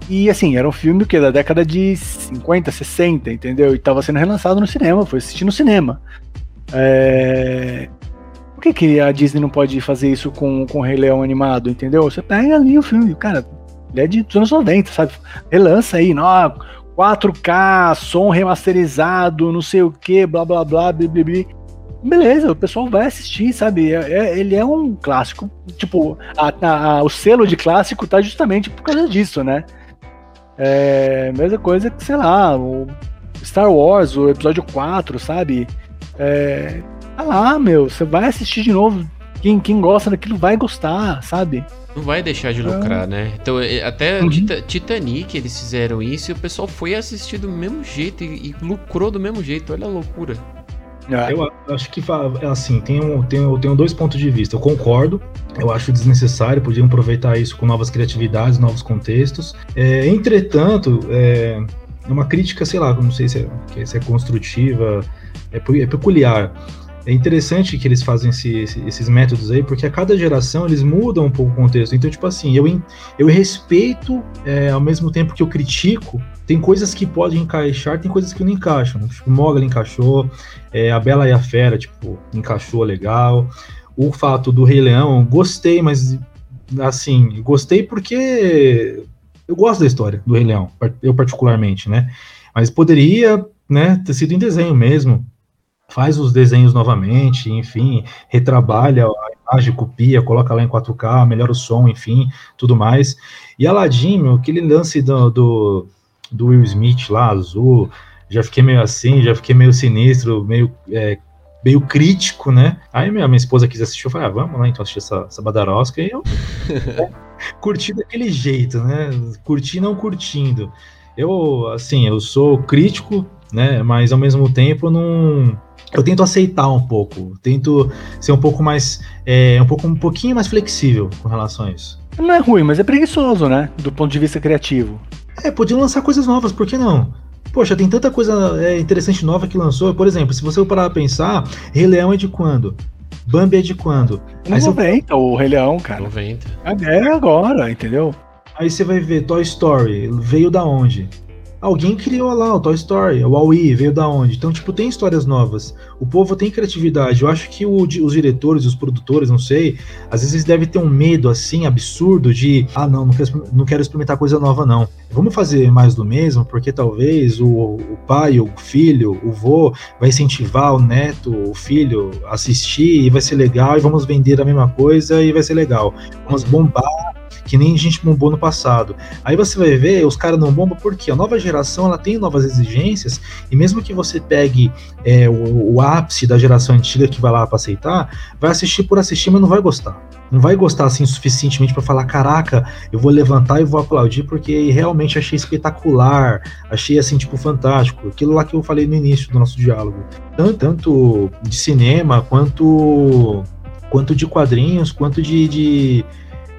E assim, era um filme que da década de 50, 60, entendeu? E tava sendo relançado no cinema, foi assistir no cinema. É, Por que, que a Disney não pode fazer isso com, com o Rei Leão animado, entendeu? Você pega ali o filme, cara, ele é de anos 90, sabe? Relança aí, não, 4K, som remasterizado, não sei o que, blá blá blá, blá, blá, blá. Beleza, o pessoal vai assistir, sabe? É- é- ele é um clássico. Tipo, a- a- a- o selo de clássico tá justamente por causa disso, né? É, mesma coisa que, sei lá, o Star Wars, o episódio 4, sabe? É, tá lá, meu, você vai assistir de novo. Quem, quem gosta daquilo vai gostar, sabe? Não vai deixar de lucrar, né? Então, é, até Uhum. Tita- Titanic eles fizeram isso e o pessoal foi assistir do mesmo jeito e, e lucrou do mesmo jeito. Olha a loucura. É. Eu acho que assim, um, um- tem um dois pontos de vista. Eu concordo, eu acho desnecessário, podiam aproveitar isso com novas criatividades, novos contextos. É, entretanto, é é uma crítica, sei lá, não sei se é, que- se é construtiva, é, é peculiar. É interessante que eles fazem esse- esse- esses métodos aí, porque a cada geração eles mudam um pouco o contexto. Então, tipo assim, eu, eu respeito é, ao mesmo tempo que eu critico. Tem coisas que podem encaixar, tem coisas que não encaixam. Tipo, Mogli encaixou, é, a Bela e a Fera, tipo, encaixou legal. O fato do Rei Leão, gostei, mas assim, gostei porque eu gosto da história do Rei Leão, eu particularmente, né? Mas poderia, né, ter sido em desenho mesmo. Faz os desenhos novamente, enfim, retrabalha a imagem, copia, coloca lá em 4K, melhora o som, enfim, tudo mais. E Aladdin, meu, aquele lance do, do, do Will Smith lá, azul, já fiquei meio assim, já fiquei meio sinistro, meio, é, meio crítico, né? Aí minha, minha esposa quis assistir, eu falei, ah, vamos lá então assistir essa, essa badarosca, e eu né, <laughs> curti daquele jeito, né? Curti não curtindo. Eu, assim, eu sou crítico, né? Mas ao mesmo tempo não. Eu tento aceitar um pouco, tento ser um pouco mais, é, um pouco um pouquinho mais flexível com relação a isso. Não é ruim, mas é preguiçoso, né? Do ponto de vista criativo. É, podiam lançar coisas novas, por que não? Poxa, tem tanta coisa é, interessante nova que lançou. Por exemplo, se você parar pra pensar, Rei Leão é de quando? Bambi é de quando? Aí Anos você, 90, o Rei Leão, cara. 90. É agora, entendeu? aí você vai ver Toy Story, veio da onde? Alguém criou lá o Toy Story, o Wall-E, veio da onde? Então, tipo, tem histórias novas. O povo tem criatividade. Eu acho que o, os diretores, os produtores, não sei, às vezes devem ter um medo, assim, absurdo de, ah, não, não quero, não quero experimentar coisa nova, não. Vamos fazer mais do mesmo, porque talvez o, o pai, o filho, o vô vai incentivar o neto, o filho a assistir e vai ser legal e vamos vender a mesma coisa e vai ser legal. Vamos bombar que nem a gente bombou no passado. Aí você vai ver, os caras não bombam porque a nova geração ela tem novas exigências, e mesmo que você pegue é, o, o, ápice da geração antiga que vai lá para aceitar, vai assistir por assistir, mas não vai gostar. Não vai gostar assim suficientemente para falar, caraca, eu vou levantar e vou aplaudir porque realmente achei espetacular, achei assim, tipo, fantástico. Aquilo lá que eu falei no início do nosso diálogo. Tanto, tanto de cinema quanto quanto de quadrinhos, quanto de, de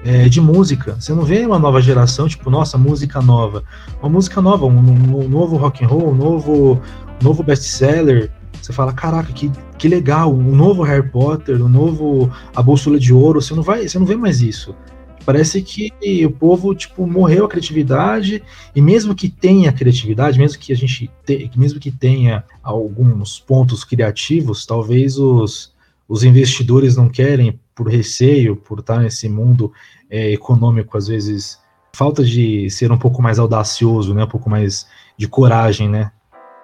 é, de música. Você não vê uma nova geração, tipo, nossa, música nova. Uma música nova, um, um novo rock and roll, um novo, um novo best-seller. Você fala, caraca, que, que legal, um novo Harry Potter, um novo A Bússola de Ouro. Você não, vai, você não vê mais isso. Parece que o povo, tipo, morreu a criatividade, e mesmo que tenha criatividade, mesmo que a gente te, mesmo que tenha alguns pontos criativos, talvez os, os investidores não querem por receio, por estar nesse mundo é, econômico, às vezes, falta de ser um pouco mais audacioso, né? Um pouco mais de coragem, né?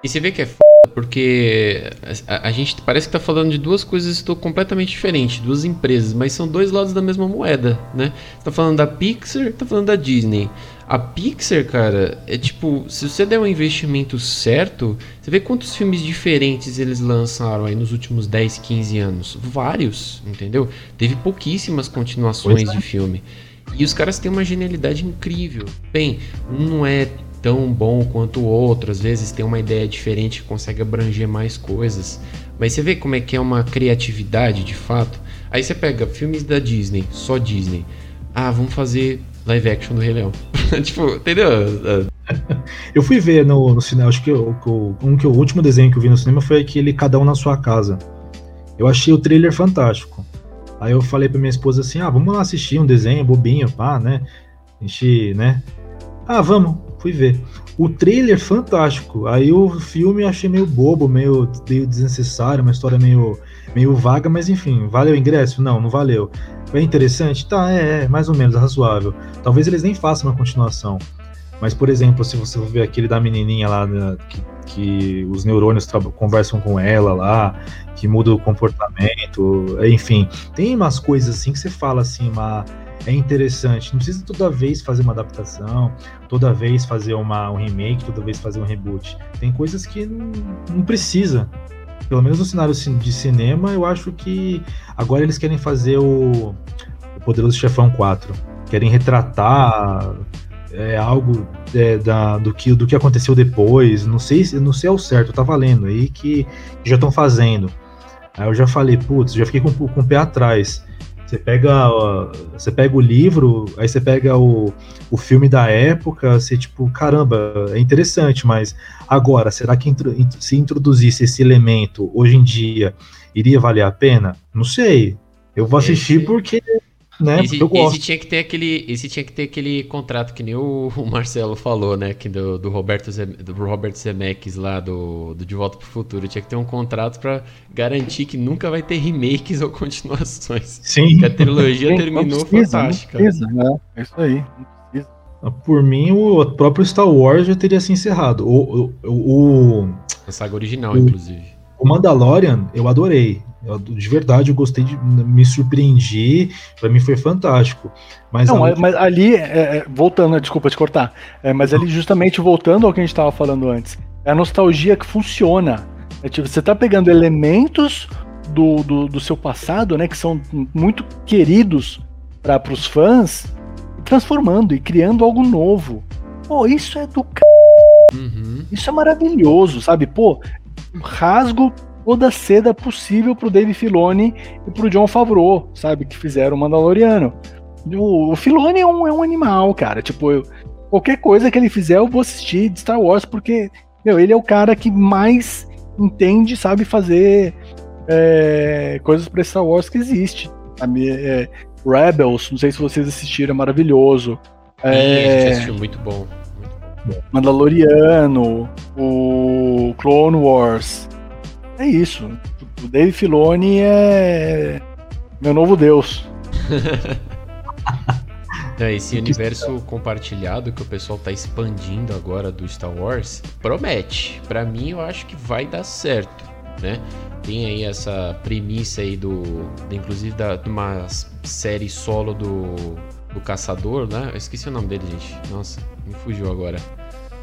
E você vê que é f... porque a, a, gente parece que tá falando de duas coisas completamente diferentes, duas empresas, mas são dois lados da mesma moeda, né? Tá falando da Pixar, tá falando da Disney. A Pixar, cara, é tipo, se você der um investimento certo, você vê quantos filmes diferentes eles lançaram aí nos últimos 10, 15 anos. Vários, entendeu? Teve pouquíssimas continuações é. de filme. E os caras têm uma genialidade incrível. Bem, um não é tão bom quanto o outro, às vezes tem uma ideia diferente que consegue abranger mais coisas. Mas você vê como é que é uma criatividade de fato. Aí você pega filmes da Disney, só Disney. Ah, vamos fazer live action do Rei Leão. <laughs> tipo, entendeu? <laughs> Eu fui ver no, no cinema, acho que, o, um que o último desenho que eu vi no cinema foi aquele Cada Um na Sua Casa. Eu achei o trailer fantástico. Aí eu falei pra minha esposa assim: ah, vamos lá assistir um desenho bobinho, pá, né? A gente, né? Ah, vamos, fui ver. O trailer fantástico. Aí o filme eu achei meio bobo, meio, meio desnecessário, uma história meio, meio vaga, mas enfim, valeu o ingresso? Não, não valeu. É interessante? Tá, é, é, mais ou menos, é razoável. Talvez eles nem façam uma continuação. Mas, por exemplo, se você for ver aquele da menininha lá, né, que, que, os neurônios conversam com ela lá, que muda o comportamento, enfim, tem umas coisas assim que você fala assim, uma, é interessante. Não precisa toda vez fazer uma adaptação, toda vez fazer uma, um remake, toda vez fazer um reboot. Tem coisas que não, não precisa pelo menos no cenário de cinema, eu acho que agora eles querem fazer o, o Poderoso Chefão 4. Querem retratar é, algo é, da, do, que, do que aconteceu depois. Não sei, não sei ao certo, tá valendo aí que, que já estão fazendo. Aí eu já falei, putz, já fiquei com, com o pé atrás. Você pega, você pega o livro, aí você pega o, o filme da época, você tipo, caramba, é interessante, mas agora, será que se introduzisse esse elemento hoje em dia, iria valer a pena? Não sei. Eu vou assistir esse, porque né? Esse, eu gosto. esse tinha que ter aquele, esse tinha que ter aquele contrato que nem o, o Marcelo falou, né? Que do, do Roberto Zem, do Robert Zemeckis lá do, do De Volta pro Futuro. Tinha que ter um contrato para garantir que nunca vai ter remakes ou continuações. Sim. Que a trilogia Sim, terminou precisa, fantástica. precisa, né? É isso aí. Por mim, o próprio Star Wars já teria se encerrado. O, o, o, a saga original, o, inclusive. O Mandalorian, eu adorei. Eu, de verdade, eu gostei de. Me surpreendi. Para mim foi fantástico. Mas, Não, mas ali, é, é, voltando, desculpa te cortar. É, mas ali, justamente voltando ao que a gente estava falando antes, é a nostalgia que funciona. É, tipo, você tá pegando elementos do, do, do, seu passado, né? Que são muito queridos para os fãs, transformando e criando algo novo. Pô, isso é do c... Uhum. Isso é maravilhoso, sabe? Pô, rasgo toda a seda possível pro Dave Filoni e pro John Favreau, sabe? Que fizeram o Mandaloriano. O, o Filoni é um, é um animal, cara. Tipo, eu, qualquer coisa que ele fizer, eu vou assistir de Star Wars, porque, meu, ele é o cara que mais entende, sabe, fazer é, coisas para Star Wars que existe. É, Rebels, não sei se vocês assistiram, é maravilhoso. É, assistiu muito bom. Mandaloriano, o Clone Wars. É isso. O Dave Filoni é meu novo deus. É, <laughs> esse universo compartilhado que o pessoal tá expandindo agora do Star Wars promete. Para mim, eu acho que vai dar certo, né? Tem aí essa premissa aí do, inclusive da, de uma série solo do, do caçador, né? Eu esqueci o nome dele, gente. Nossa, me fugiu agora.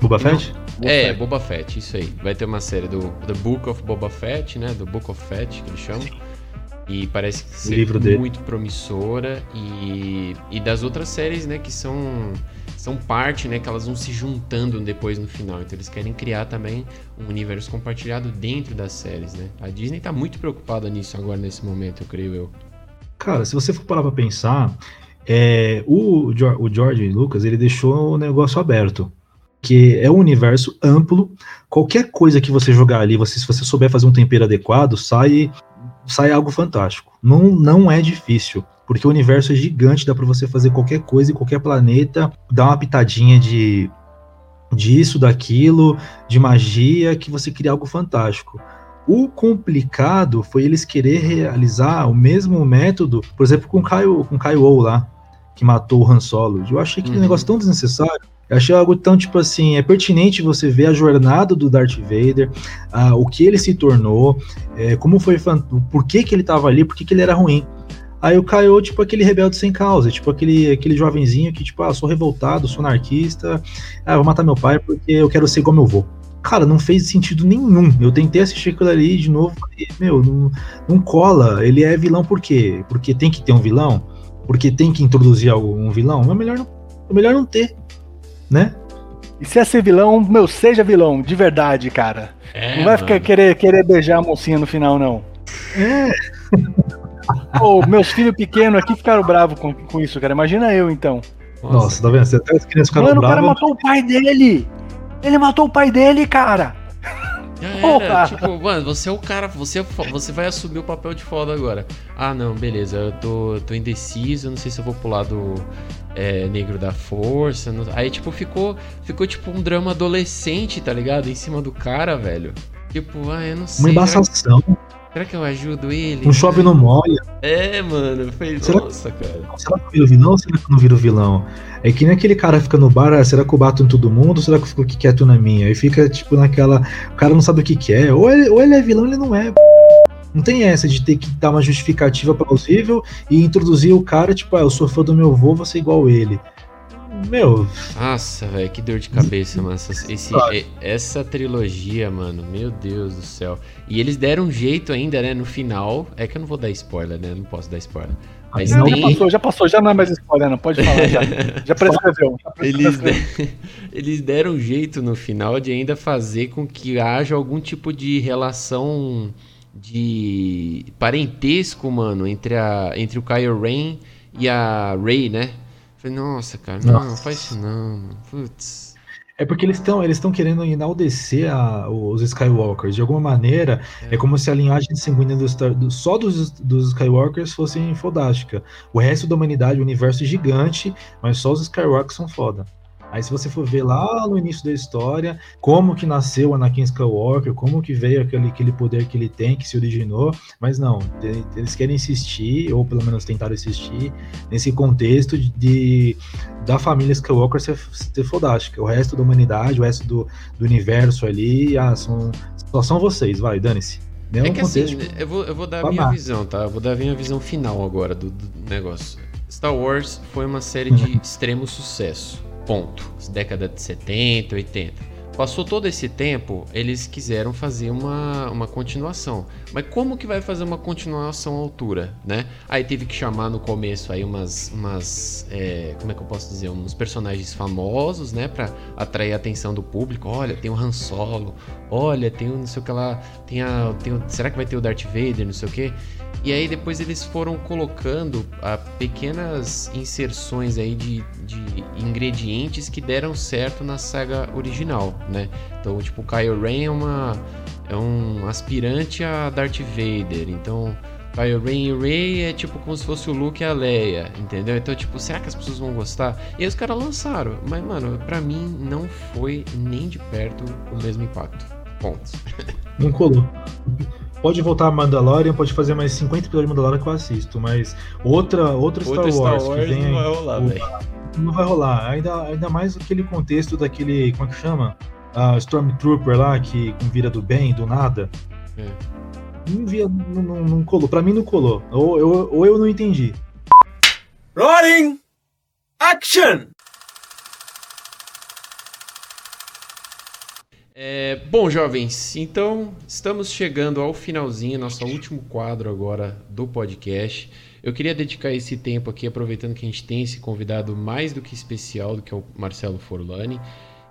Boba Fett? É, Boba Fett, isso aí. Vai ter uma série do The Book of Boba Fett, né? Do Book of Fett, que eles chamam. E parece ser livro dele. muito promissora. E, e das outras séries, né, que são, são parte, né, que elas vão se juntando depois no final. Então eles querem criar também um universo compartilhado dentro das séries, né? A Disney tá muito preocupada nisso agora, nesse momento, eu creio eu. Cara, se você for parar pra pensar, é, o, o George Lucas, ele deixou o negócio aberto. Que é um universo amplo. Qualquer coisa que você jogar ali, você, se você souber fazer um tempero adequado, sai, sai algo fantástico. Não, não é difícil. Porque o universo é gigante, dá pra você fazer qualquer coisa em qualquer planeta, dar uma pitadinha de disso, daquilo, de magia, que você cria algo fantástico. O complicado foi eles querer realizar o mesmo método, por exemplo, com Caio, com Caio O lá, que matou o Han Solo. Eu achei aquele Uhum. negócio tão desnecessário. Eu achei algo tão, tipo assim, é pertinente você ver a jornada do Darth Vader, ah, o que ele se tornou, é, como foi, por que que ele tava ali, por que que ele era ruim. Aí o Caio, tipo, aquele rebelde sem causa, tipo, aquele, aquele jovenzinho que, tipo, ah, sou revoltado, sou anarquista, ah, vou matar meu pai porque eu quero ser igual meu avô. Cara, não fez sentido nenhum. Eu tentei assistir aquilo ali de novo e, meu, não, não cola. Ele é vilão por quê? Porque tem que ter um vilão? Porque tem que introduzir algo- um vilão? É melhor não, é melhor não ter, né? E se é ser vilão, meu, seja vilão, de verdade, cara. É, não vai ficar mano. querer, querer beijar a mocinha no final, não. É, Pô, meus filhos pequenos aqui ficaram bravos com, com isso, cara. Imagina eu, então. nossa, tá vendo? Você até as crianças ficaram Mano, o cara bravas. matou o pai dele! Ele matou o pai dele, cara! Era, Porra! tipo, mano, você é o cara, você, é você vai assumir o papel de foda agora. Ah, não, beleza, eu tô, tô indeciso, eu não sei se eu vou pular do é, Negro da Força. não- Aí, tipo, ficou, ficou tipo um drama adolescente, tá ligado? Em cima do cara, velho. Tipo, ah, eu não sei. Uma será, embaçação, será que eu ajudo ele? um chove no molha. É, mano, foi. Será- Nossa, cara. Será que eu viro vilão ou será que eu não viro vilão? É que nem aquele cara fica no bar, ah, será que eu bato em todo mundo ou será que eu fico quieto na minha? Aí fica, tipo, naquela. O cara não sabe o que quer. Ou ele, ou ele é vilão ou ele não é. Não tem essa de ter que dar uma justificativa plausível e introduzir o cara, tipo, ah, eu sou fã do meu avô, vou ser igual ele. Meu, Nossa, velho, que dor de cabeça, mano. Essa, esse- e- essa trilogia, mano, meu Deus do céu. E eles deram um jeito ainda, né, no final. É que eu não vou dar spoiler, né? Não posso dar spoiler. Mas Não, Não, já passou, já passou, já não é mais spoiler, não. Pode falar, já. <laughs> Já prescreveu. Já Eles, prescreveu. <laughs> eles deram um jeito no final de ainda fazer com que haja algum tipo de relação de parentesco, mano, entre, a, entre o Kylo Ren e a Rey, né? Falei, nossa, cara, não, Nossa. não faz isso não, mano. Putz. É porque eles estão eles estão querendo enaltecer a- os Skywalkers. De alguma maneira, é, como se a linhagem sanguínea do do- só dos, dos Skywalkers fosse fodástica. O resto da humanidade, o universo é gigante, mas só os Skywalkers são foda. Aí se você for ver lá no início da história, como que nasceu o Anakin Skywalker, como que veio aquele, aquele poder que ele tem, que se originou, mas não, eles querem insistir, ou pelo menos tentaram insistir, nesse contexto de, de- da família Skywalker ser, ser fodástica. O resto da humanidade, o resto do, do universo ali, ah, são, só são vocês, vai, dane-se. É um É que assim, contexto. eu vou, eu vou dar a minha visão, tá? Eu vou dar a minha visão final agora do, do negócio. Star Wars foi uma série <laughs> de extremo sucesso. Ponto. Década de 70, 80. Passou todo esse tempo, eles quiseram fazer uma, uma continuação. Mas como que vai fazer uma continuação à altura, né? Aí teve que chamar no começo aí umas, umas é, como é que eu posso dizer, uns personagens famosos, né? Pra atrair a atenção do público. Olha, tem o Han Solo, olha, tem o não sei o que lá, tem a, tem o- será que vai ter o Darth Vader, não sei o que. E aí depois eles foram colocando ah, pequenas inserções aí de, de ingredientes que deram certo na saga original, né? Então, tipo, o Kylo Ren é, uma, é um aspirante a Darth Vader. Então, Kylo Ren e Rey é tipo como se fosse o Luke e a Leia, entendeu? Então, tipo, será que as pessoas vão gostar? E aí os caras lançaram, mas, mano, pra mim não foi nem de perto o mesmo impacto. Pontos. Não colou. Pode voltar a Mandalorian, pode fazer mais 50 episódios de Mandalorian que eu assisto, mas outra, outra Star, Wars, Star Wars que vem não vai rolar, o- não vai rolar. Ainda, ainda mais aquele contexto daquele. Como é que chama? A Stormtrooper lá, que vira do bem, do nada. É. Não, via, não, não, não colou. Pra mim não colou. Ou eu, ou eu não entendi. Rolling. Action. É, bom, jovens, então estamos chegando ao finalzinho, nosso último quadro agora do podcast. Eu queria dedicar esse tempo aqui, aproveitando que a gente tem esse convidado mais do que especial, do que é o Marcelo Forlani.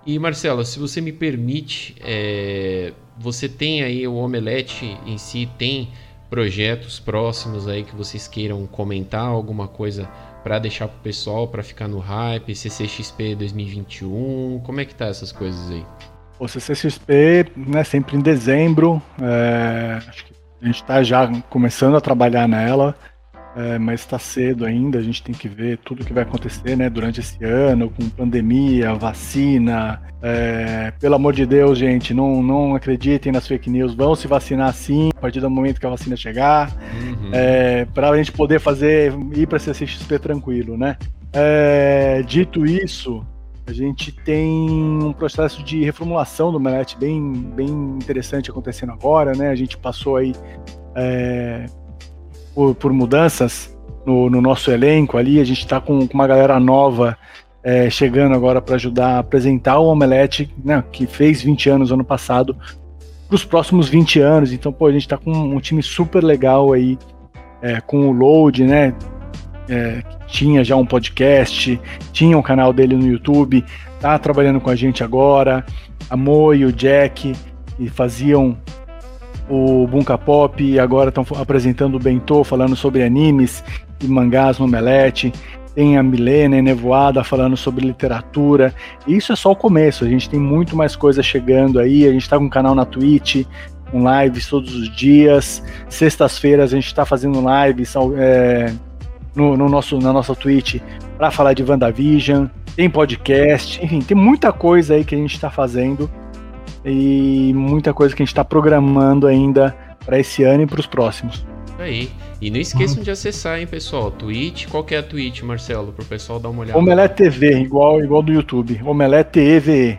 E Marcelo, se você me permite, é, você tem aí o Omelete em si, tem projetos próximos aí que vocês queiram comentar, alguma coisa para deixar pro pessoal, para ficar no hype, CCXP 2021, como é que tá essas coisas aí? O CCXP, né, sempre em dezembro, é, acho que a gente está já começando a trabalhar nela, é, mas está cedo ainda, a gente tem que ver tudo que vai acontecer né, durante esse ano, com pandemia, vacina. é, pelo amor de Deus, gente, não, não acreditem nas fake news, vão se vacinar sim, a partir do momento que a vacina chegar, Uhum. é, para a gente poder fazer, ir para CCXP tranquilo, né? É, dito isso, a gente tem um processo de reformulação do Melete bem, bem interessante acontecendo agora, né? A gente passou aí é, por, por mudanças no, no nosso elenco ali, a gente está com, com uma galera nova é, chegando agora para ajudar a apresentar o Omelete, né, que fez 20 anos ano passado, para os próximos 20 anos. Então, pô, a gente está com um time super legal aí, é, com o Load, né? É, tinha já um podcast, tinha um canal dele no YouTube, tá trabalhando com a gente agora. A Mo e o Jack, que faziam o Bunka Pop e agora estão apresentando o Bentô, falando sobre animes e mangás no Omelete. Tem a Milena Nevoada falando sobre literatura. E isso é só o começo, a gente tem muito mais coisa chegando aí. A gente tá com um canal na Twitch, com lives todos os dias. Sextas-feiras a gente está fazendo lives é, no, no nosso, na nossa Twitch para falar de WandaVision. Tem podcast, enfim, tem muita coisa aí que a gente está fazendo e muita coisa que a gente está programando ainda para esse ano e para os próximos. Aí. E não esqueçam de acessar, hein, pessoal. Twitch, qual que é a Twitch, Marcelo? Pro pessoal dar uma olhada. Omelete TV, igual, igual do YouTube. Omelete TV.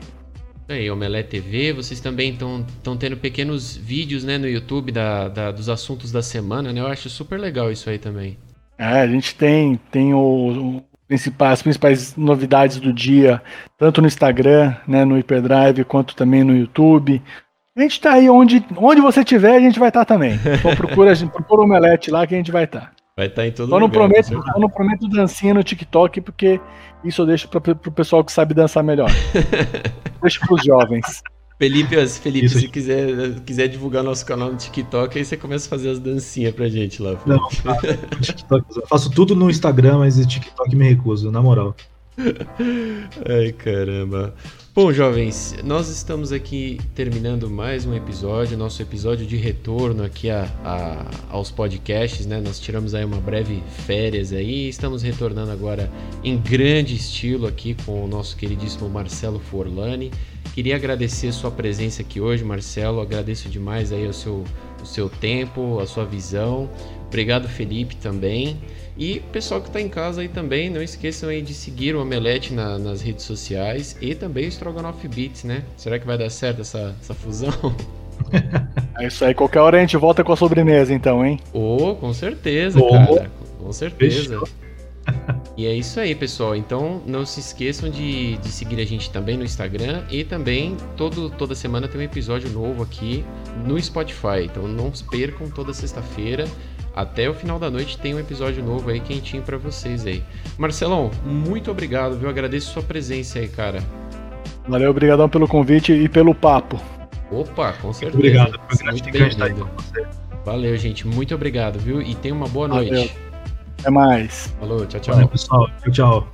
Aí, Omelete TV. Vocês também estão tendo pequenos vídeos, né, no YouTube da, da- dos assuntos da semana, né? Eu acho super legal isso aí também. É, a gente tem, tem o, o principais, as principais novidades do dia, tanto no Instagram, né, no Hyperdrive, quanto também no YouTube. A gente tá aí onde, onde você tiver, a gente vai estar também. Só <laughs> procura, procura o Omelete lá que a gente vai estar. Vai estar em todo Só não, lugar. com prometo, só não prometo dancinha no TikTok, porque isso eu deixo pra, pro pessoal que sabe dançar melhor. <laughs> Deixa pros jovens. Felipe, Felipe Isso. se quiser, quiser divulgar nosso canal no TikTok, aí você começa a fazer as dancinhas pra gente lá. Felipe. Não, TikTok, eu faço tudo no Instagram, mas o TikTok me recuso, na moral. <laughs> Ai, caramba. Bom, jovens, nós estamos aqui terminando mais um episódio, nosso episódio de retorno aqui a, a- aos podcasts, né? Nós tiramos aí uma breve férias aí, estamos retornando agora em grande estilo aqui com o nosso queridíssimo Marcelo Forlani. Queria agradecer sua presença aqui hoje, Marcelo. Agradeço demais aí o seu, o seu tempo, a sua visão. Obrigado, Felipe, também. E pessoal que está em casa aí também, não esqueçam aí de seguir o Omelete na- nas redes sociais e também o Strogonoff Beats, né? Será que vai dar certo essa, essa fusão? <laughs> É isso aí, qualquer hora a gente volta com a sobremesa, então, hein? Oh, com certeza, Oh. cara. Com certeza. <laughs> E é isso aí, pessoal. Então não se esqueçam de, de seguir a gente também no Instagram e também todo, toda semana tem um episódio novo aqui no Spotify. Então não percam toda sexta-feira. Até o final da noite tem um episódio novo aí quentinho pra vocês aí. Marcelão, muito obrigado, viu? Agradeço sua presença aí, cara. Valeu, obrigadão pelo convite e pelo papo. Opa, com certeza. Obrigado, foi Muito gratificante estar aí bem-vindo. com você. Valeu, gente. Muito obrigado, viu? E tenha uma boa Valeu. noite. Até mais. Falou, tchau, tchau. Valeu, pessoal. Tchau, tchau.